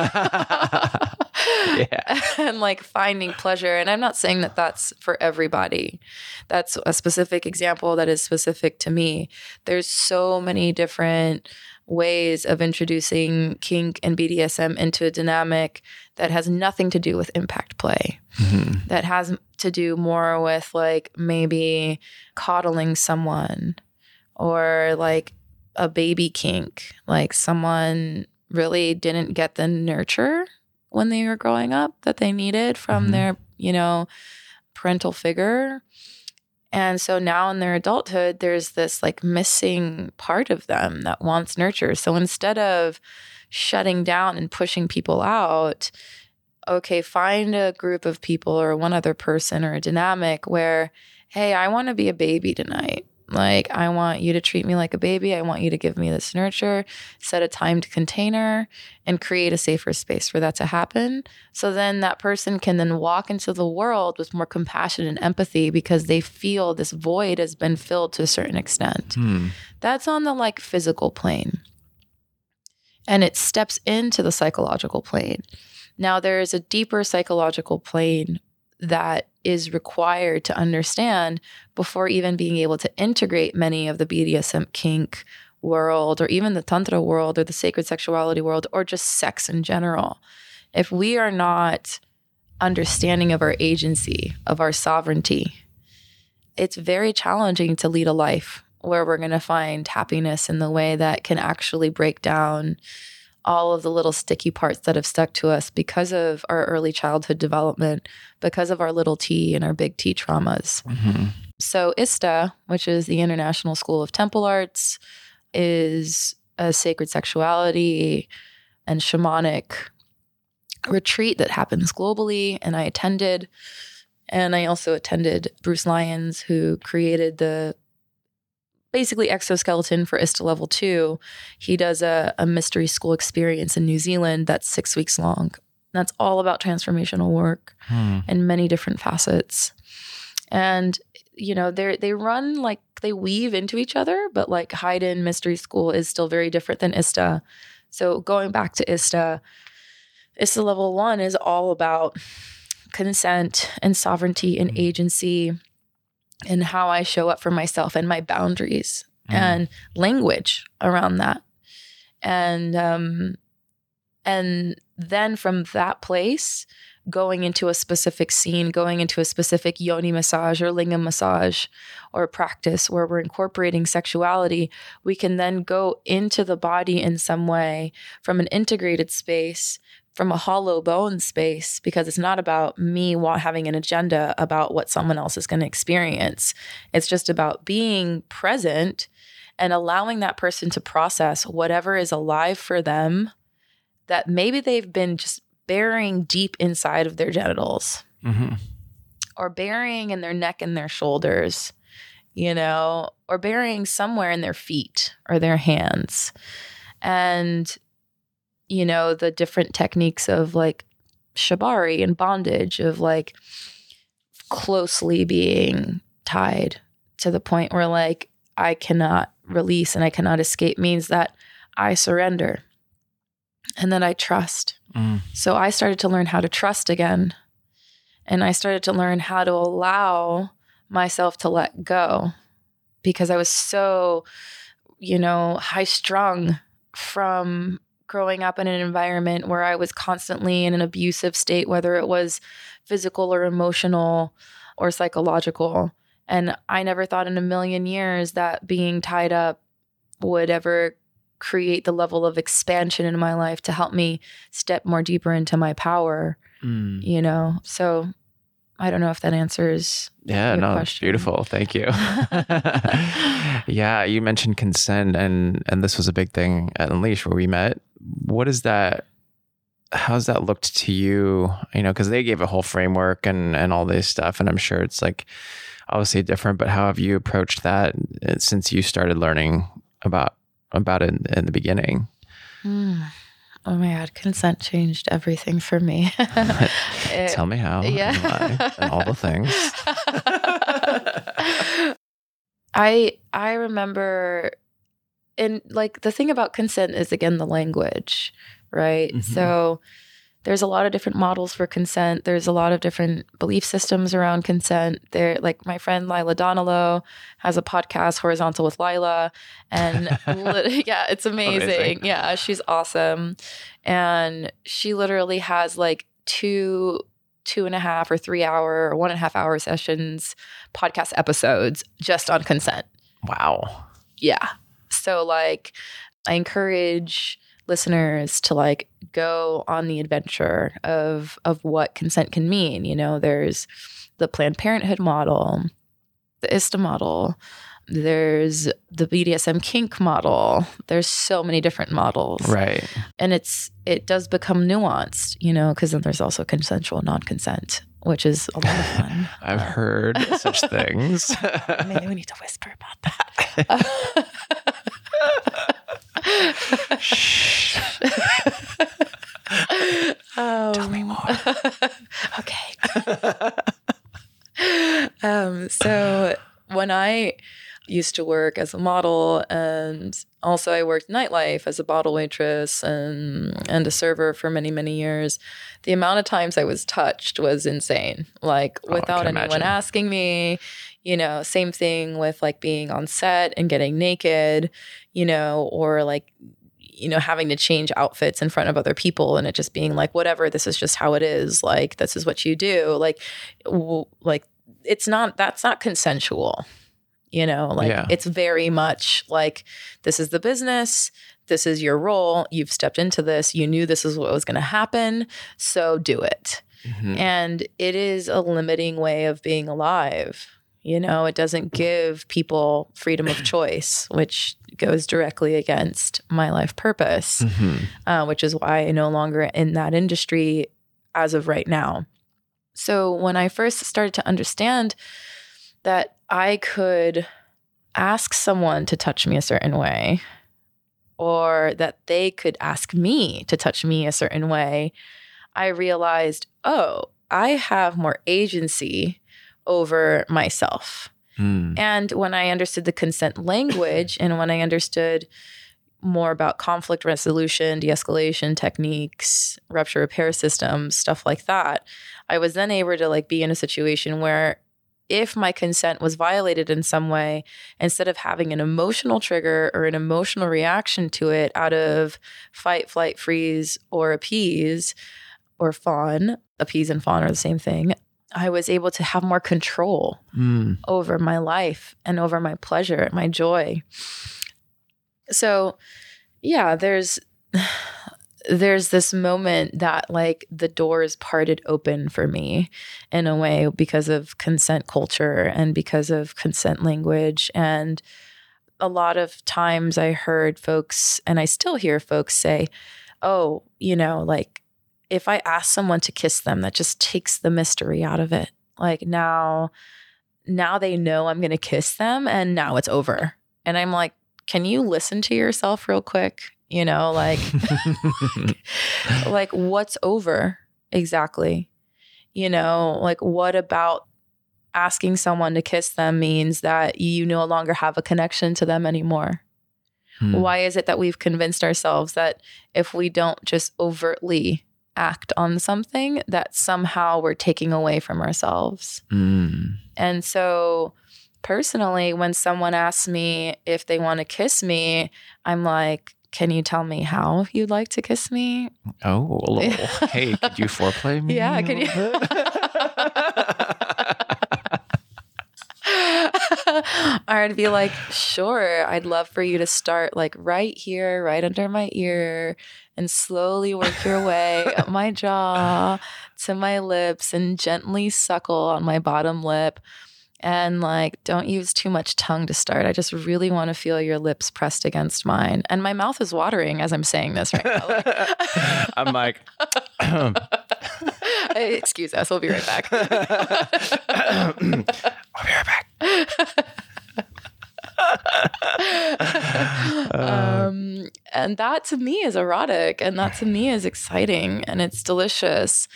yeah. [LAUGHS] and like finding pleasure. And I'm not saying that that's for everybody. That's a specific example that is specific to me. There's so many different ways of introducing kink and BDSM into a dynamic that has nothing to do with impact play. Mm-hmm. That has to do more with like maybe coddling someone or like a baby kink, like someone really didn't get the nurture when they were growing up that they needed from mm-hmm. their, you know, parental figure and so now in their adulthood, there's this like missing part of them that wants nurture. So instead of shutting down and pushing people out, okay, find a group of people or one other person or a dynamic where, hey, I want to be a baby tonight. Like, I want you to treat me like a baby. I want you to give me this nurture, set a timed container, and create a safer space for that to happen. So then that person can then walk into the world with more compassion and empathy because they feel this void has been filled to a certain extent. Hmm. That's on the like physical plane. And it steps into the psychological plane. Now, there is a deeper psychological plane that is required to understand before even being able to integrate many of the BDSM kink world or even the Tantra world or the sacred sexuality world or just sex in general. If we are not understanding of our agency, of our sovereignty, it's very challenging to lead a life where we're going to find happiness in the way that can actually break down all of the little sticky parts that have stuck to us because of our early childhood development, because of our little t and our big T traumas. Mm-hmm. So, ISTA, which is the International School of Temple Arts, is a sacred sexuality and shamanic retreat that happens globally. And I attended. And I also attended Bruce Lyon's, who created the basically exoskeleton for ISTA level two. He does a, a mystery school experience in New Zealand that's six weeks long. That's all about transformational work Hmm. in many different facets. And you know, they they run like they weave into each other, but like Highden Mystery School is still very different than ISTA. So going back to ISTA, ISTA level one is all about consent and sovereignty and Mhm. agency and how I show up for myself and my boundaries Mm. and language around that. And um and then from that place going into a specific scene, going into a specific yoni massage or lingam massage or practice where we're incorporating sexuality, we can then go into the body in some way from an integrated space, from a hollow bone space, because it's not about me having an agenda about what someone else is going to experience. It's just about being present and allowing that person to process whatever is alive for them that maybe they've been just burying deep inside of their genitals Mhm. or burying in their neck and their shoulders, you know, or burying somewhere in their feet or their hands. And, you know, the different techniques of like shibari and bondage, of like closely being tied to the point where like I cannot release and I cannot escape means that I surrender and that I trust. Mm. So I started to learn how to trust again. And I started to learn how to allow myself to let go because I was so, you know, high strung from growing up in an environment where I was constantly in an abusive state, whether it was physical or emotional or psychological. And I never thought in a million years that being tied up would ever create the level of expansion in my life to help me step more deeper into my power, Mm. you know? So I don't know if that answers. Yeah, no, question. beautiful. Thank you. [LAUGHS] [LAUGHS] yeah, you mentioned consent, and and this was a big thing at Unleash where we met. What is that? How's that looked to you? You know, because they gave a whole framework and and all this stuff, and I'm sure it's like obviously different. But how have you approached that uh, since you started learning about about it in, in the beginning? Mm. Oh my God, consent changed everything for me. It- [LAUGHS] Tell me how. and yeah. why, and all the things. [LAUGHS] I I remember and like the thing about consent is again the language, right? Mhm. So there's a lot of different models for consent. There's a lot of different belief systems around consent. There like my friend Lila Donnolo has a podcast horizontal with Lila and [LAUGHS] lit- yeah, it's amazing. Amazing. Yeah, she's awesome. And she literally has like two two and a half or three hour or one and a half hour sessions podcast episodes just on consent. Wow. Yeah. So like I encourage listeners to like go on the adventure of of what consent can mean. You know, there's the Planned Parenthood model, the ISTA model, there's the BDSM kink model. There's so many different models Right. and it's it does become nuanced, you know, because then there's also consensual non-consent, which is a lot of fun. [LAUGHS] I've heard such [LAUGHS] things. Maybe we need to whisper about that. [LAUGHS] Shh. um, Tell me more. [LAUGHS] okay. [LAUGHS] um, so when I used to work as a model and also I worked nightlife as a bottle waitress and and a server for many many years the amount of times I was touched was insane like Oh, without anyone imagine. asking me you know same thing with like being on set and getting naked you know or like you know having to change outfits in front of other people and it just being like whatever this is just how it is like this is what you do like w- like it's not that's not consensual You know, like Yeah. it's very much like this is the business, this is your role, you've stepped into this, you knew this is what was going to happen, so do it. Mhm. And it is a limiting way of being alive. You know, it doesn't give people freedom of [CLEARS THROAT] choice, which goes directly against my life purpose, Mhm. uh, which is why I'm no longer in that industry as of right now. So when I first started to understand that I could ask someone to touch me a certain way, or that they could ask me to touch me a certain way, I realized, oh, I have more agency over myself. Mm. And when I understood the consent language and when I understood more about conflict resolution, de escalation techniques, rupture repair systems, stuff like that, I was then able to like be in a situation where if my consent was violated in some way, instead of having an emotional trigger or an emotional reaction to it out of fight, flight, freeze, or appease or fawn, appease and fawn are the same thing. I was able to have more control Mm. over my life and over my pleasure, my joy. So, yeah, there's [SIGHS] there's this moment that like the doors parted open for me in a way because of consent culture and because of consent language and a lot of times I heard folks and I still hear folks say, "Oh, you know, like if I ask someone to kiss them, that just takes the mystery out of it. Like now now they know I'm going to kiss them and now it's over." And I'm like, "Can you listen to yourself real quick?" You know, like [LAUGHS] [LAUGHS] like what's over exactly? You know, like what about asking someone to kiss them means that you no longer have a connection to them anymore? Mm. Why is it that we've convinced ourselves that if we don't just overtly act on something, that somehow we're taking away from ourselves? Mm. And so, personally, when someone asks me if they want to kiss me, I'm like, can you tell me how you'd like to kiss me? Oh, a little. [LAUGHS] hey, could you foreplay me? Yeah, can you- little bit? [LAUGHS] or I'd be like, sure, I'd love for you to start like right here, right under my ear, and slowly work your [LAUGHS] way up my jaw to my lips and gently suckle on my bottom lip. And like, don't use too much tongue to start. I just really want to feel your lips pressed against mine. And my mouth is watering as I'm saying this right now. Like- [LAUGHS] I'm like, [LAUGHS] Excuse us. We'll be right back. I'll be right back. Um, and that to me is erotic and that to me is exciting and it's delicious.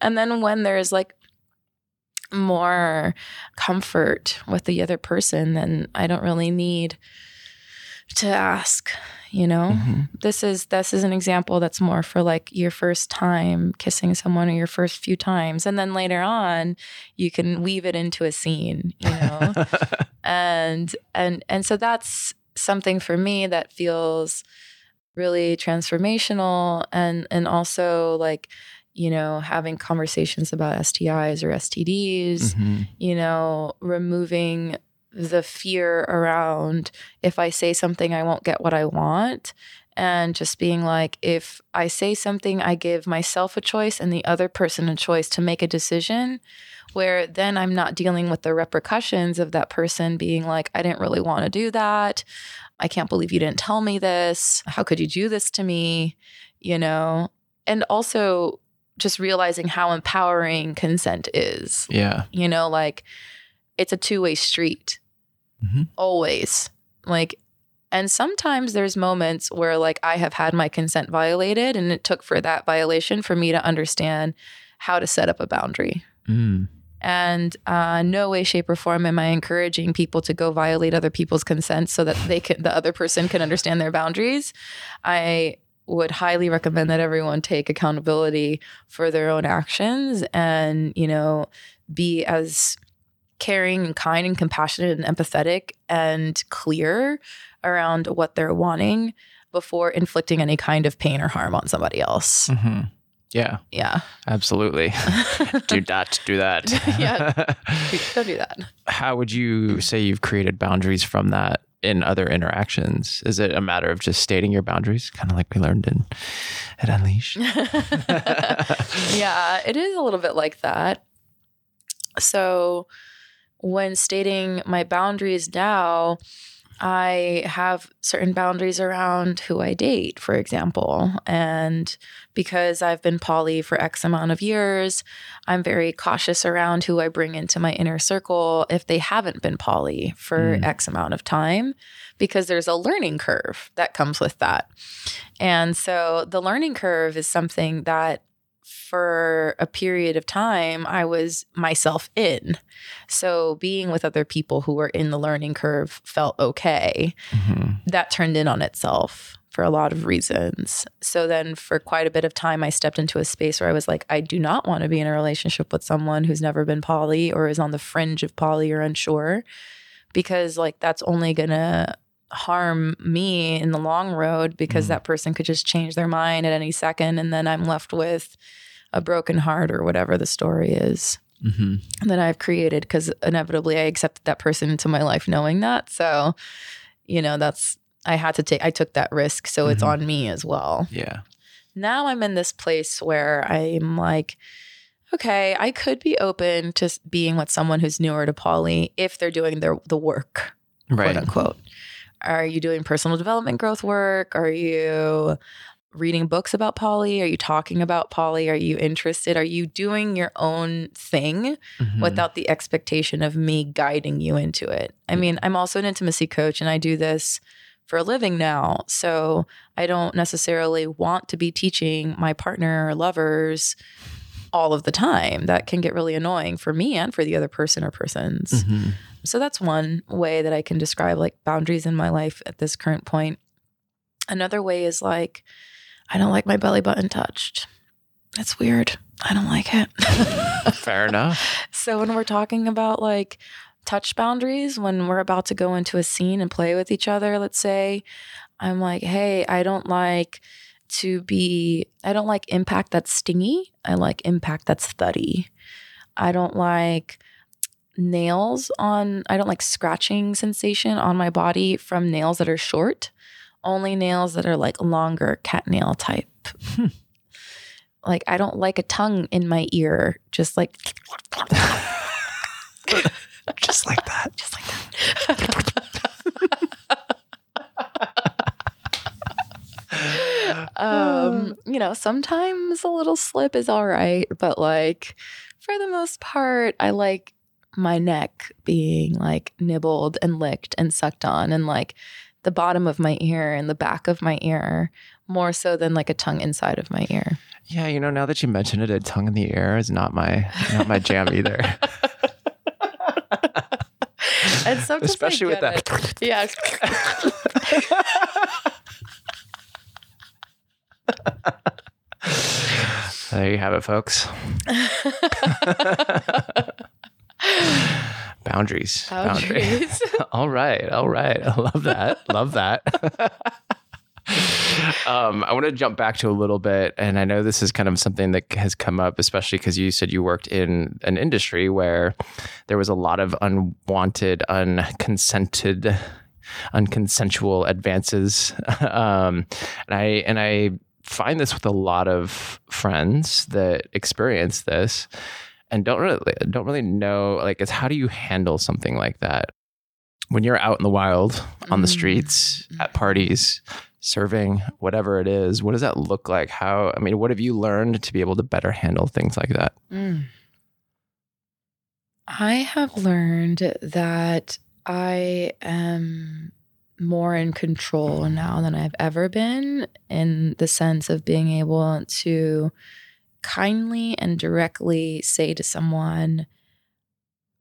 And then when there's like more comfort with the other person, then I don't really need to ask, you know? Mhm. This is this is an example that's more for like your first time kissing someone or your first few times. And then later on, you can weave it into a scene, you know? [LAUGHS] and and and so that's something for me that feels really transformational and and also like you know having conversations about STIs or STDs Mhm. you know removing the fear around if I say something I won't get what I want and just being like if I say something I give myself a choice and the other person a choice to make a decision where then I'm not dealing with the repercussions of that person being like, I didn't really want to do that. I can't believe you didn't tell me this. How could you do this to me? You know, and also just realizing how empowering consent is. Yeah. You know, like it's a two way street, Mhm. always. Like, and sometimes there's moments where like I have had my consent violated, and it took for that violation for me to understand how to set up a boundary. Mm. And uh, no way, shape, or form am I encouraging people to go violate other people's consent so that they can, the other person can understand their boundaries. I would highly recommend that everyone take accountability for their own actions and, you know, be as caring and kind and compassionate and empathetic and clear around what they're wanting before inflicting any kind of pain or harm on somebody else. Mhm. Yeah, Yeah. absolutely. [LAUGHS] do not do that. Yeah. [LAUGHS] Don't do that. How would you say you've created boundaries from that in other interactions? Is it a matter of just stating your boundaries, kind of like we learned in at Unleash? [LAUGHS] yeah, it is a little bit like that. So, when stating my boundaries now, I have certain boundaries around who I date, for example. And because I've been poly for X amount of years, I'm very cautious around who I bring into my inner circle if they haven't been poly for Mm. X amount of time, because there's a learning curve that comes with that. And so the learning curve is something that for a period of time I was myself in. So being with other people who were in the learning curve felt okay. Mhm. That turned in on itself for a lot of reasons. So then for quite a bit of time I stepped into a space where I was like I do not want to be in a relationship with someone who's never been poly or is on the fringe of poly or unsure because like that's only going to harm me in the long road because Mm. that person could just change their mind at any second and then I'm left with a broken heart or whatever the story is Mhm. that I've created because inevitably I accepted that person into my life knowing that. So, you know, that's I had to take I took that risk. So it's Mhm. on me as well. Yeah. Now I'm in this place where I'm like, okay, I could be open to being with someone who's newer to poly if they're doing their the work Right. quote unquote. Are you doing personal development growth work? Are you reading books about poly? Are you talking about poly? Are you interested? Are you doing your own thing Mhm. without the expectation of me guiding you into it? I mean, I'm also an intimacy coach and I do this for a living now. So I don't necessarily want to be teaching my partner or lovers all of the time. That can get really annoying for me and for the other person or persons. Mhm. So that's one way that I can describe like boundaries in my life at this current point. Another way is like, I don't like my belly button touched. That's weird. I don't like it. [LAUGHS] Fair enough. so when we're talking about like touch boundaries, when we're about to go into a scene and play with each other, let's say, I'm like, hey, I don't like to be, I don't like impact that's stingy. I like impact that's thuddy. I don't like nails on, I don't like scratching sensation on my body from nails that are short, only nails that are like longer cat nail type. like, I don't like a tongue in my ear, just like, Just like that. [LAUGHS] just like that. [LAUGHS] um, you know, sometimes a little slip is all right, but like for the most part, I like my neck being like nibbled and licked and sucked on and like the bottom of my ear and the back of my ear more so than like a tongue inside of my ear. Yeah, you know, now that you mention it, a tongue in the air is not my not my jam either. [LAUGHS] And sometimes Especially with that. it. Yeah. [LAUGHS] There you have it, folks. [LAUGHS] [SIGHS] Boundaries. Boundaries. [LAUGHS] all right. All right. I love that. love that. [LAUGHS] um, I want to jump back to a little bit. And I know this is kind of something that has come up, especially because you said you worked in an industry where there was a lot of unwanted, unconsented, unconsensual advances. [LAUGHS] um, and I, and I, find this with a lot of friends that experience this and don't really don't really know like it's how do you handle something like that when you're out in the wild on the Mm. streets at parties serving whatever it is what does that look like how i mean what have you learned to be able to better handle things like that Mm. I have learned that I am more in control now than I've ever been in the sense of being able to kindly and directly say to someone,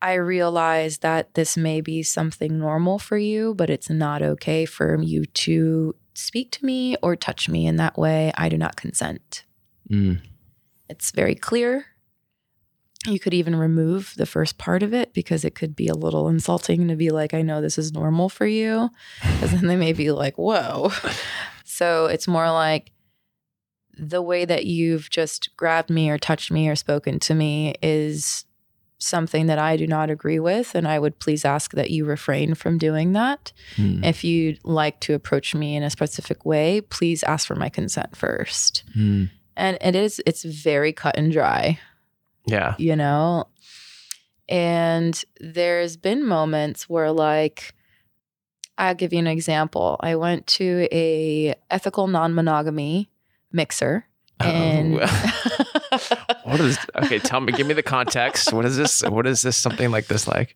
I realize that this may be something normal for you, but it's not okay for you to speak to me or touch me in that way. I do not consent. Mm. It's very clear. You could even remove the first part of it because it could be a little insulting to be like, I know this is normal for you. Because then they may be like, whoa. [LAUGHS] So it's more like, the way that you've just grabbed me or touched me or spoken to me is something that I do not agree with. And I would please ask that you refrain from doing that. Mm. If you'd like to approach me in a specific way, please ask for my consent first. Mm. And it is, it's very cut and dry, Yeah. you know? And there's been moments where, like, I'll give you an example. I went to a ethical non-monogamy mixer oh. and [LAUGHS] [LAUGHS] what is okay? Tell me, give me the context. What is this? What is this? Something like this like?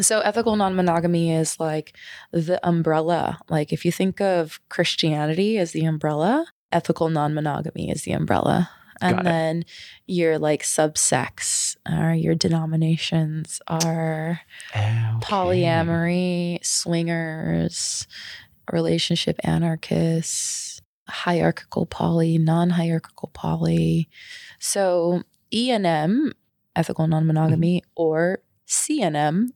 So ethical non-monogamy is like the umbrella. Like if you think of Christianity as the umbrella, ethical non-monogamy is the umbrella. And Got it. then your like subsects or your denominations are polyamory, swingers, relationship anarchists, hierarchical poly, non-hierarchical poly. So ENM, ethical non-monogamy, or CNM,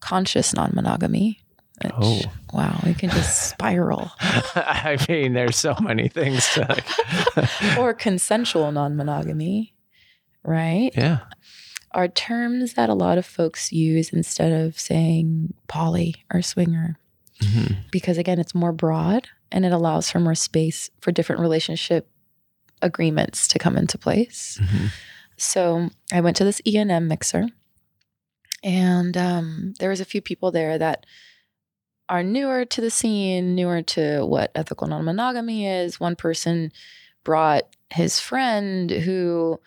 conscious non-monogamy. which- Oh. wow, we can just spiral. [LAUGHS] I mean, there's so many things to like. [LAUGHS] or consensual non-monogamy, right? yeah. Are terms that a lot of folks use instead of saying poly or swinger. Mhm. because again it's more broad and it allows for more space for different relationship agreements to come into place Mhm. so i went to this ENM mixer and um, there was a few people there that are newer to the scene newer to what ethical non-monogamy is one person brought his friend who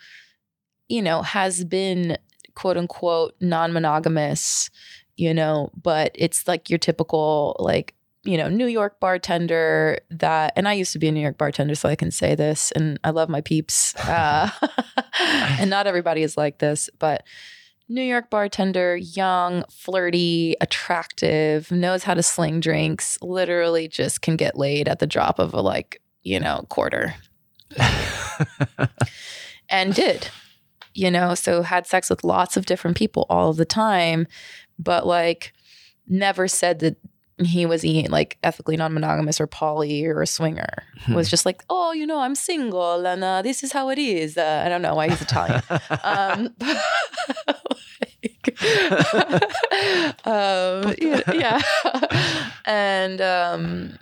you know has been quote unquote non-monogamous you know, but it's like your typical like you know New York bartender that, and I used to be a New York bartender, so I can say this, and I love my peeps, uh, [LAUGHS] and not everybody is like this, but New York bartender, young, flirty, attractive, knows how to sling drinks, literally just can get laid at the drop of a like you know quarter, [LAUGHS] and did you know so had sex with lots of different people all the time but like never said that he was eating like ethically non-monogamous or poly or a swinger was just like oh you know i'm single and uh, this is how it is. Uh, i don't know why he's italian. [LAUGHS] Um, [LAUGHS] like, [LAUGHS] um, yeah, yeah. and um,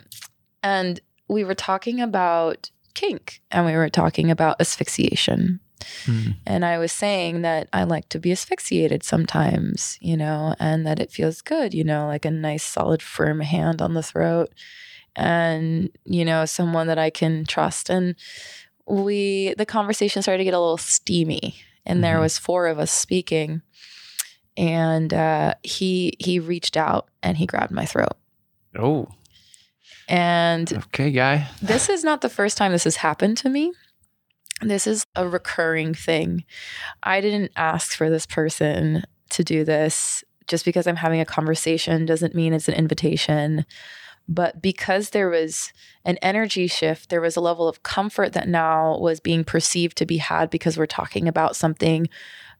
and we were talking about kink and we were talking about asphyxiation Hmm. and I was saying that I like to be asphyxiated sometimes, you know, and that it feels good, you know, like a nice, solid, firm hand on the throat and, you know, someone that I can trust. And we, the conversation started to get a little steamy and there Mhm. was four of us speaking and uh, he, he reached out and he grabbed my throat. oh, And okay, guy. this is not the first time this has happened to me. This is a recurring thing. I didn't ask for this person to do this. Just because I'm having a conversation doesn't mean it's an invitation. But because there was an energy shift, there was a level of comfort that now was being perceived to be had because we're talking about something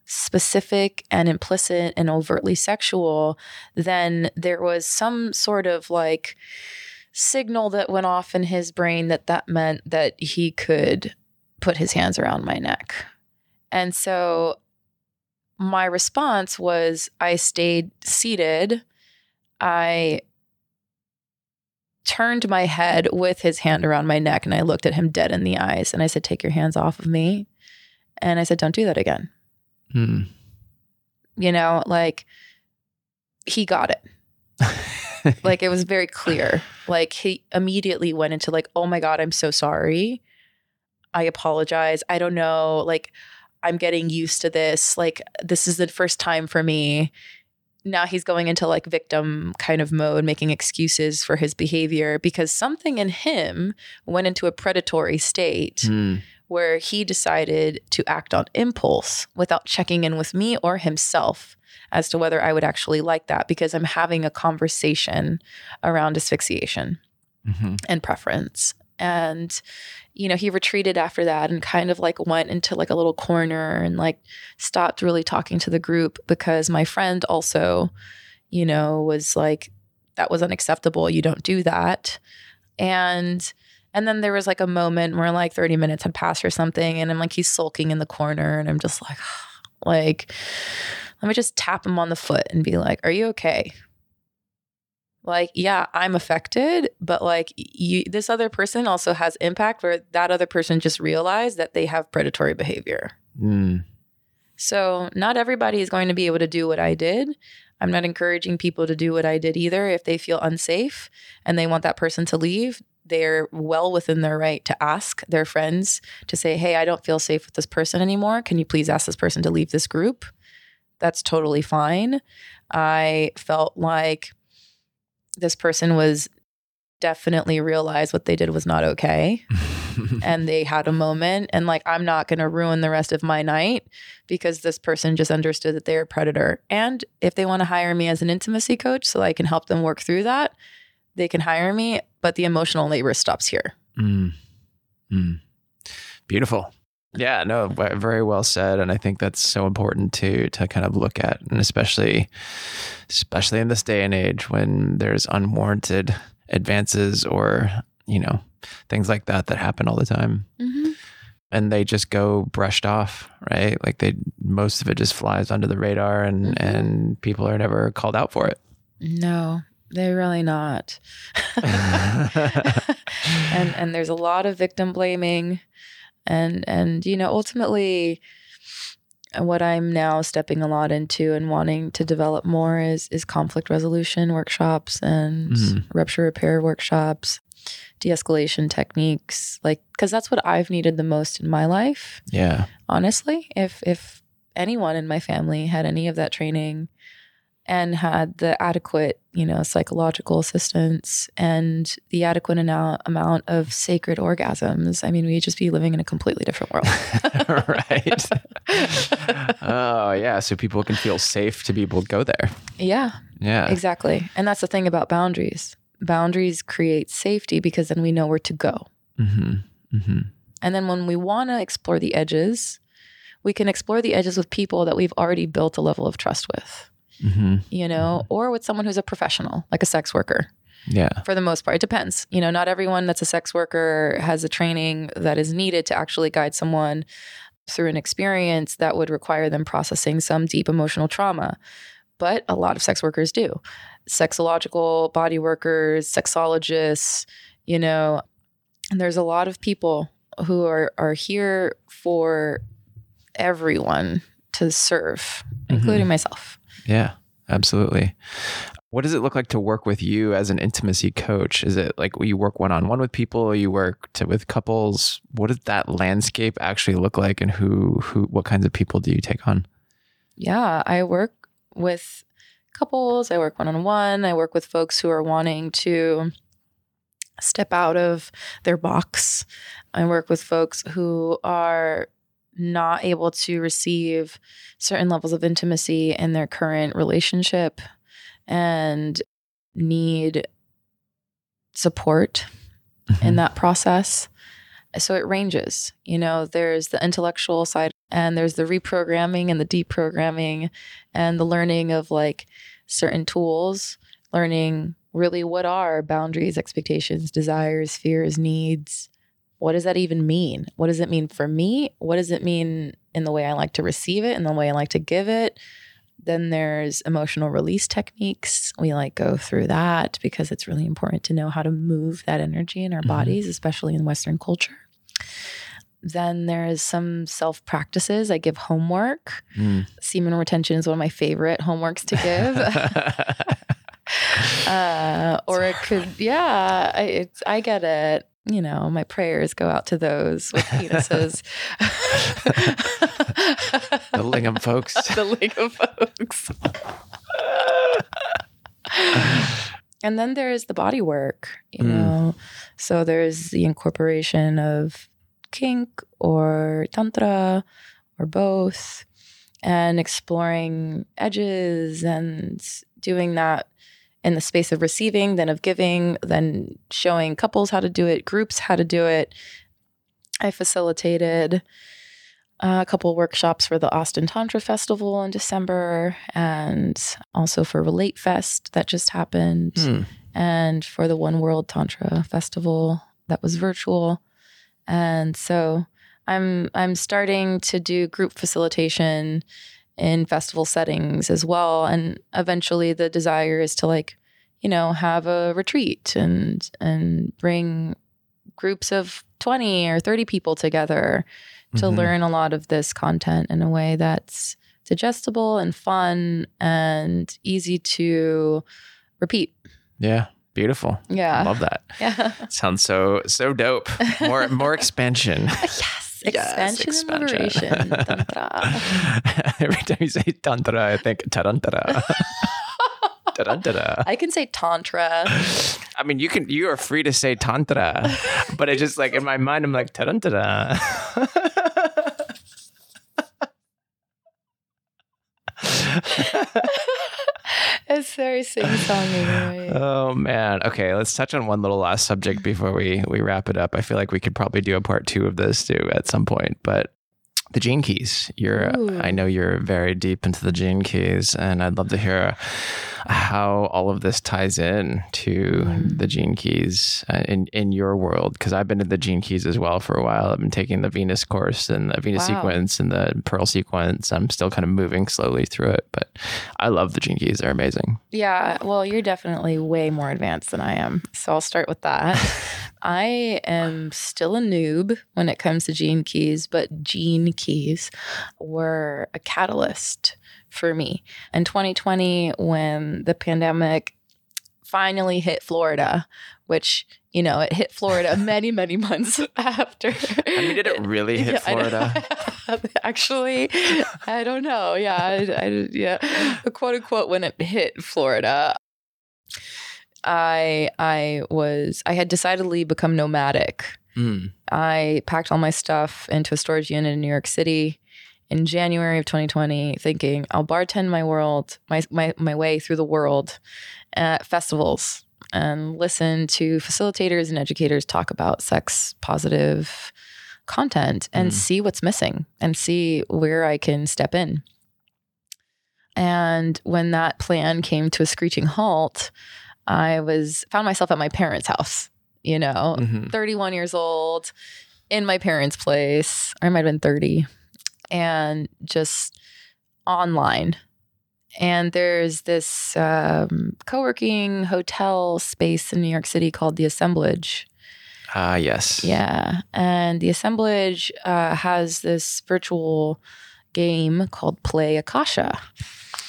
specific and implicit and overtly sexual, then there was some sort of like signal that went off in his brain that that meant that he could put his hands around my neck. And so my response was I stayed seated. I turned my head with his hand around my neck and I looked at him dead in the eyes and I said, Take your hands off of me. And I said, Don't do that again. Hmm. You know, like he got it. [LAUGHS] like it was very clear. Like he immediately went into like, "Oh my god, I'm so sorry. I apologize. I don't know. Like I'm getting used to this. Like this is the first time for me." Now he's going into like victim kind of mode, making excuses for his behavior because something in him went into a predatory state Hmm. where he decided to act on impulse without checking in with me or himself as to whether I would actually like that because I'm having a conversation around asphyxiation Mhm. and preference. And, you know, he retreated after that and kind of like went into like a little corner and like stopped really talking to the group because my friend also, you know, was like, that was unacceptable. You don't do that. And, And then there was like a moment where like 30 minutes had passed or something. And I'm like, he's sulking in the corner. And I'm just like, [SIGHS] like, let me just tap him on the foot and be like, are you okay? Like, yeah, I'm affected, but like you, this other person also has impact where that other person just realized that they have predatory behavior. Mm. So, not everybody is going to be able to do what I did. I'm not encouraging people to do what I did either. If they feel unsafe and they want that person to leave, they're well within their right to ask their friends to say, Hey, I don't feel safe with this person anymore. Can you please ask this person to leave this group? That's totally fine. I felt like this person was definitely realized what they did was not okay. [LAUGHS] and they had a moment and like i'm not going to ruin the rest of my night because this person just understood that they're a predator and if they want to hire me as an intimacy coach so i can help them work through that they can hire me but the emotional labor stops here Mm. Mm. Beautiful. Yeah, no, very well said, and I think that's so important to to kind of look at, and especially especially in this day and age when there's unwarranted advances or you know things like that that happen all the time, mm-hmm. and they just go brushed off, right? Like they most of it just flies under the radar, and Mhm. and people are never called out for it. no they're really not [LAUGHS] [LAUGHS] and and there's a lot of victim blaming and and you know ultimately what i'm now stepping a lot into and wanting to develop more is is conflict resolution workshops and Mhm. rupture repair workshops de-escalation techniques like because that's what i've needed the most in my life yeah. honestly if if anyone in my family had any of that training and had the adequate you know psychological assistance and the adequate amount amount of sacred orgasms i mean we'd just be living in a completely different world [LAUGHS] right. oh yeah, so people can feel safe to be able to go there. yeah Yeah. exactly and that's the thing about boundaries boundaries create safety because then we know where to go Mm-hmm. Mm-hmm. and then when we want to explore the edges we can explore the edges with people that we've already built a level of trust with Mm-hmm. you know, or with someone who's a professional, like a sex worker. Yeah. For the most part, it depends. You know, not everyone that's a sex worker has a training that is needed to actually guide someone through an experience that would require them processing some deep emotional trauma. But a lot of sex workers do. Sexological body workers, sexologists, you know, and there's a lot of people who are are here for everyone to serve, including myself. Yeah. Absolutely. What does it look like to work with you as an intimacy coach? Is it like you work one on one with people? You work to, with couples? What does that landscape actually look like, and who who what kinds of people do you take on? Yeah, I work with couples, I work one on one, I work with folks who are wanting to step out of their box. I work with folks who are not able to receive certain levels of intimacy in their current relationship and need support in mm-hmm. that process. So it ranges. You know, there's the intellectual side and there's the reprogramming and the deprogramming and the learning of like certain tools, learning really what are boundaries, expectations, desires, fears, needs. What does that even mean? What does it mean for me? What does it mean in the way I like to receive it and the way I like to give it? Then there's emotional release techniques. We like go through that because it's really important to know how to move that energy in our Mhm. bodies, especially in Western culture. Then there's some self practices. I give homework. Mm. Semen retention is one of my favorite homeworks to give. [LAUGHS] [LAUGHS] uh, or it could, yeah, I, it's, I get it. You know, my prayers go out to those with [LAUGHS] penises. [LAUGHS] the lingam folks. [LAUGHS] the lingam folks. and then there's the body work, you Mm. know. So there's the incorporation of kink or tantra or both and exploring edges and doing that in the space of receiving, then of giving, then showing couples how to do it, groups how to do it. I facilitated uh, a couple workshops for the Austin Tantra Festival in December and also for Relate Fest that just happened Hmm. and for the One World Tantra Festival that was virtual. And so I'm I'm starting to do group facilitation in festival settings as well. And eventually the desire is to like, you know, have a retreat and and bring groups of 20 or 30 people together to Mhm. learn a lot of this content in a way that's digestible and fun and easy to repeat. Yeah. Beautiful. Yeah. I love that. [LAUGHS] Yeah. Sounds so so dope. More more [LAUGHS] expansion. yes. Yes, Expansion and. [LAUGHS] [LAUGHS] Every time you say tantra, I think tarantara. [LAUGHS] tarantara. I can say tantra. I mean, you can. You are free to say tantra, but it just like in my mind, I'm like tarantara. [LAUGHS] It's very sing-songy. Right? [LAUGHS] oh man. Okay, let's touch on one little last subject before we we wrap it up. I feel like we could probably do a part two of this too at some point, but. The gene keys. You're. Ooh. I know you're very deep into the gene keys, and I'd love to hear how all of this ties in to Mm. the gene keys uh, in in your world. Because I've been in the gene keys as well for a while. I've been taking the Venus course and the Venus Wow. sequence and the Pearl sequence. I'm still kind of moving slowly through it, but I love the gene keys. They're amazing. Yeah, well, you're definitely way more advanced than I am. So I'll start with that. [LAUGHS] I am still a noob when it comes to gene keys, but gene keys were a catalyst for me. In 2020, when the pandemic finally hit Florida, which, you know, it hit Florida [LAUGHS] many, many months [LAUGHS] after. I mean, did it really hit Yeah, I. Florida? [LAUGHS] Actually, I don't know. Yeah, I, I- yeah, quote unquote, when it hit Florida, I I was I had decidedly become nomadic. Mm. I packed all my stuff into a storage unit in New York City in January of 2020, thinking I'll bartend my world, my my my way through the world at festivals and listen to facilitators and educators talk about sex positive content and Mm. see what's missing and see where I can step in. And when that plan came to a screeching halt, I was found myself at my parents' house, you know, Mhm. 31 years old in my parents' place. I might have been 30 and just online. And there's this um, co working hotel space in New York City called the Assemblage. Ah, yes. Yeah. And the Assemblage uh, has this virtual game called Play Akasha.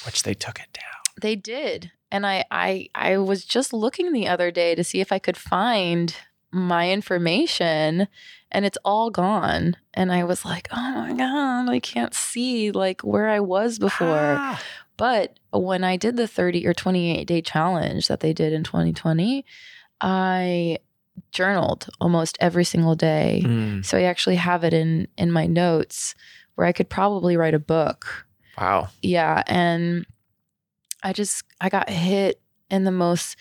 Which they took it down. They did. And I, I I was just looking the other day to see if I could find my information and it's all gone. And I was like, oh my God, I can't see like where I was before. Ah. But when I did the 30 or 28 day challenge that they did in 2020, I journaled almost every single day. Mm. So I actually have it in in my notes where I could probably write a book Wow. yeah and i just i got hit in the most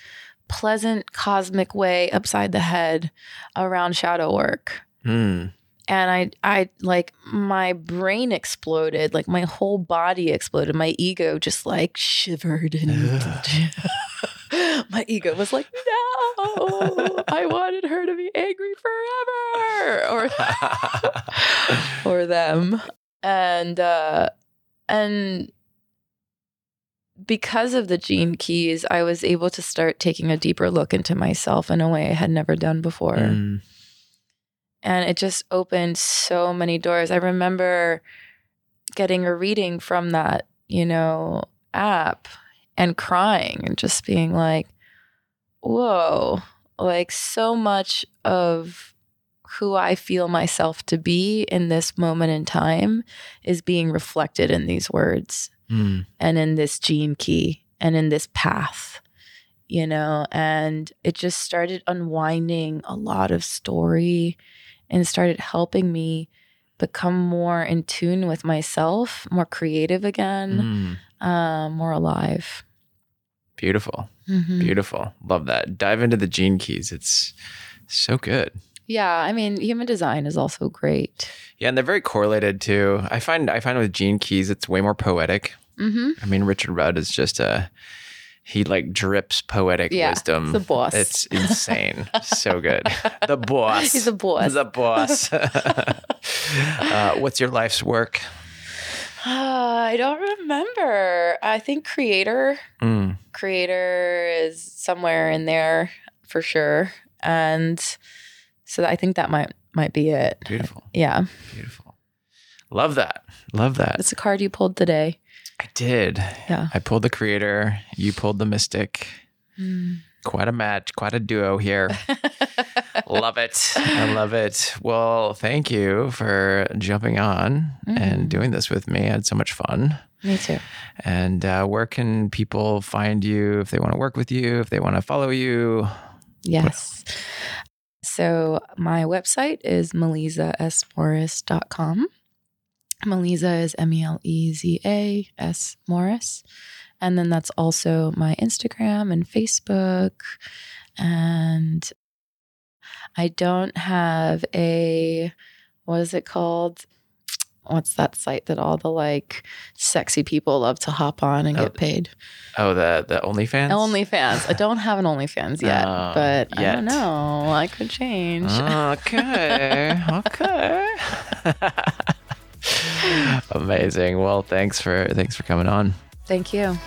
pleasant cosmic way upside the head around shadow work. Mm. and i i like my brain exploded like my whole body exploded. My ego just like shivered and [LAUGHS] my ego was like no i wanted her to be angry forever. Or [LAUGHS] or them. And uh and because of the gene keys i was able to start taking a deeper look into myself in a way i had never done before. Mm. and it just opened so many doors. I remember getting a reading from that you know app and crying and just being like whoa like so much of who I feel myself to be in this moment in time is being reflected in these words Mm. and in this gene key and in this path, you know, and it just started unwinding a lot of story and started helping me become more in tune with myself, more creative again, Mm. um, more alive. Beautiful. Mhm. Beautiful. Love that. Dive into the gene keys. It's so good. Yeah, I mean, human design is also great. Yeah, and they're very correlated too. I find I find with gene keys it's way more poetic. hmm I mean, Richard Rudd is just a he like drips poetic Yeah, wisdom. the boss. It's insane. so good. [LAUGHS] The boss. He's a boss. The boss. [LAUGHS] [LAUGHS] uh, what's your life's work? Uh, I don't remember. I think creator. Mm. Creator is somewhere in there for sure. And so I think that might might be it. Beautiful. Yeah. Beautiful. Love that. Love that. It's a card you pulled today. I did. Yeah. I pulled the creator. You pulled the mystic. Quite a match. Quite a duo here. [LAUGHS] love it. I love it. Well, thank you for jumping on and Mm. doing this with me. I had so much fun. Me too. And uh, where can people find you if they want to work with you, if they want to follow you? Yes. So my website is melezasmorris.com. Meleza is M E L E Z A S Morris. And then that's also my Instagram and Facebook. And I don't have a, what is it called? What's that site that all the like sexy people love to hop on and Oh, get paid? Oh, the the OnlyFans. OnlyFans. I don't have an OnlyFans yet, [LAUGHS] Oh, but I don't know. I could change. [LAUGHS] Okay. okay. [LAUGHS] Amazing. Well, thanks for thanks for coming on. Thank you.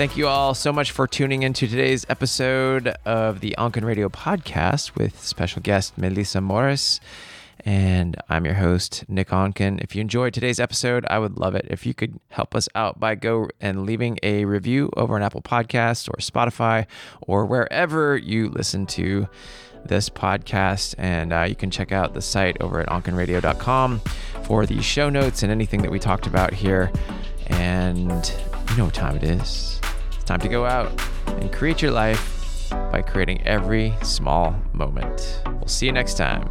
Thank you all so much for tuning into today's episode of the Onken Radio podcast with special guest Meleza Morris. And I'm your host, Nick Onken. If you enjoyed today's episode, I would love it if you could help us out by go and leaving a review over on Apple Podcasts or Spotify or wherever you listen to this podcast. And uh, you can check out the site over at onkenradio.com for the show notes and anything that we talked about here. And you know what time it is. It's time to go out and create your life by creating every small moment. We'll see you next time.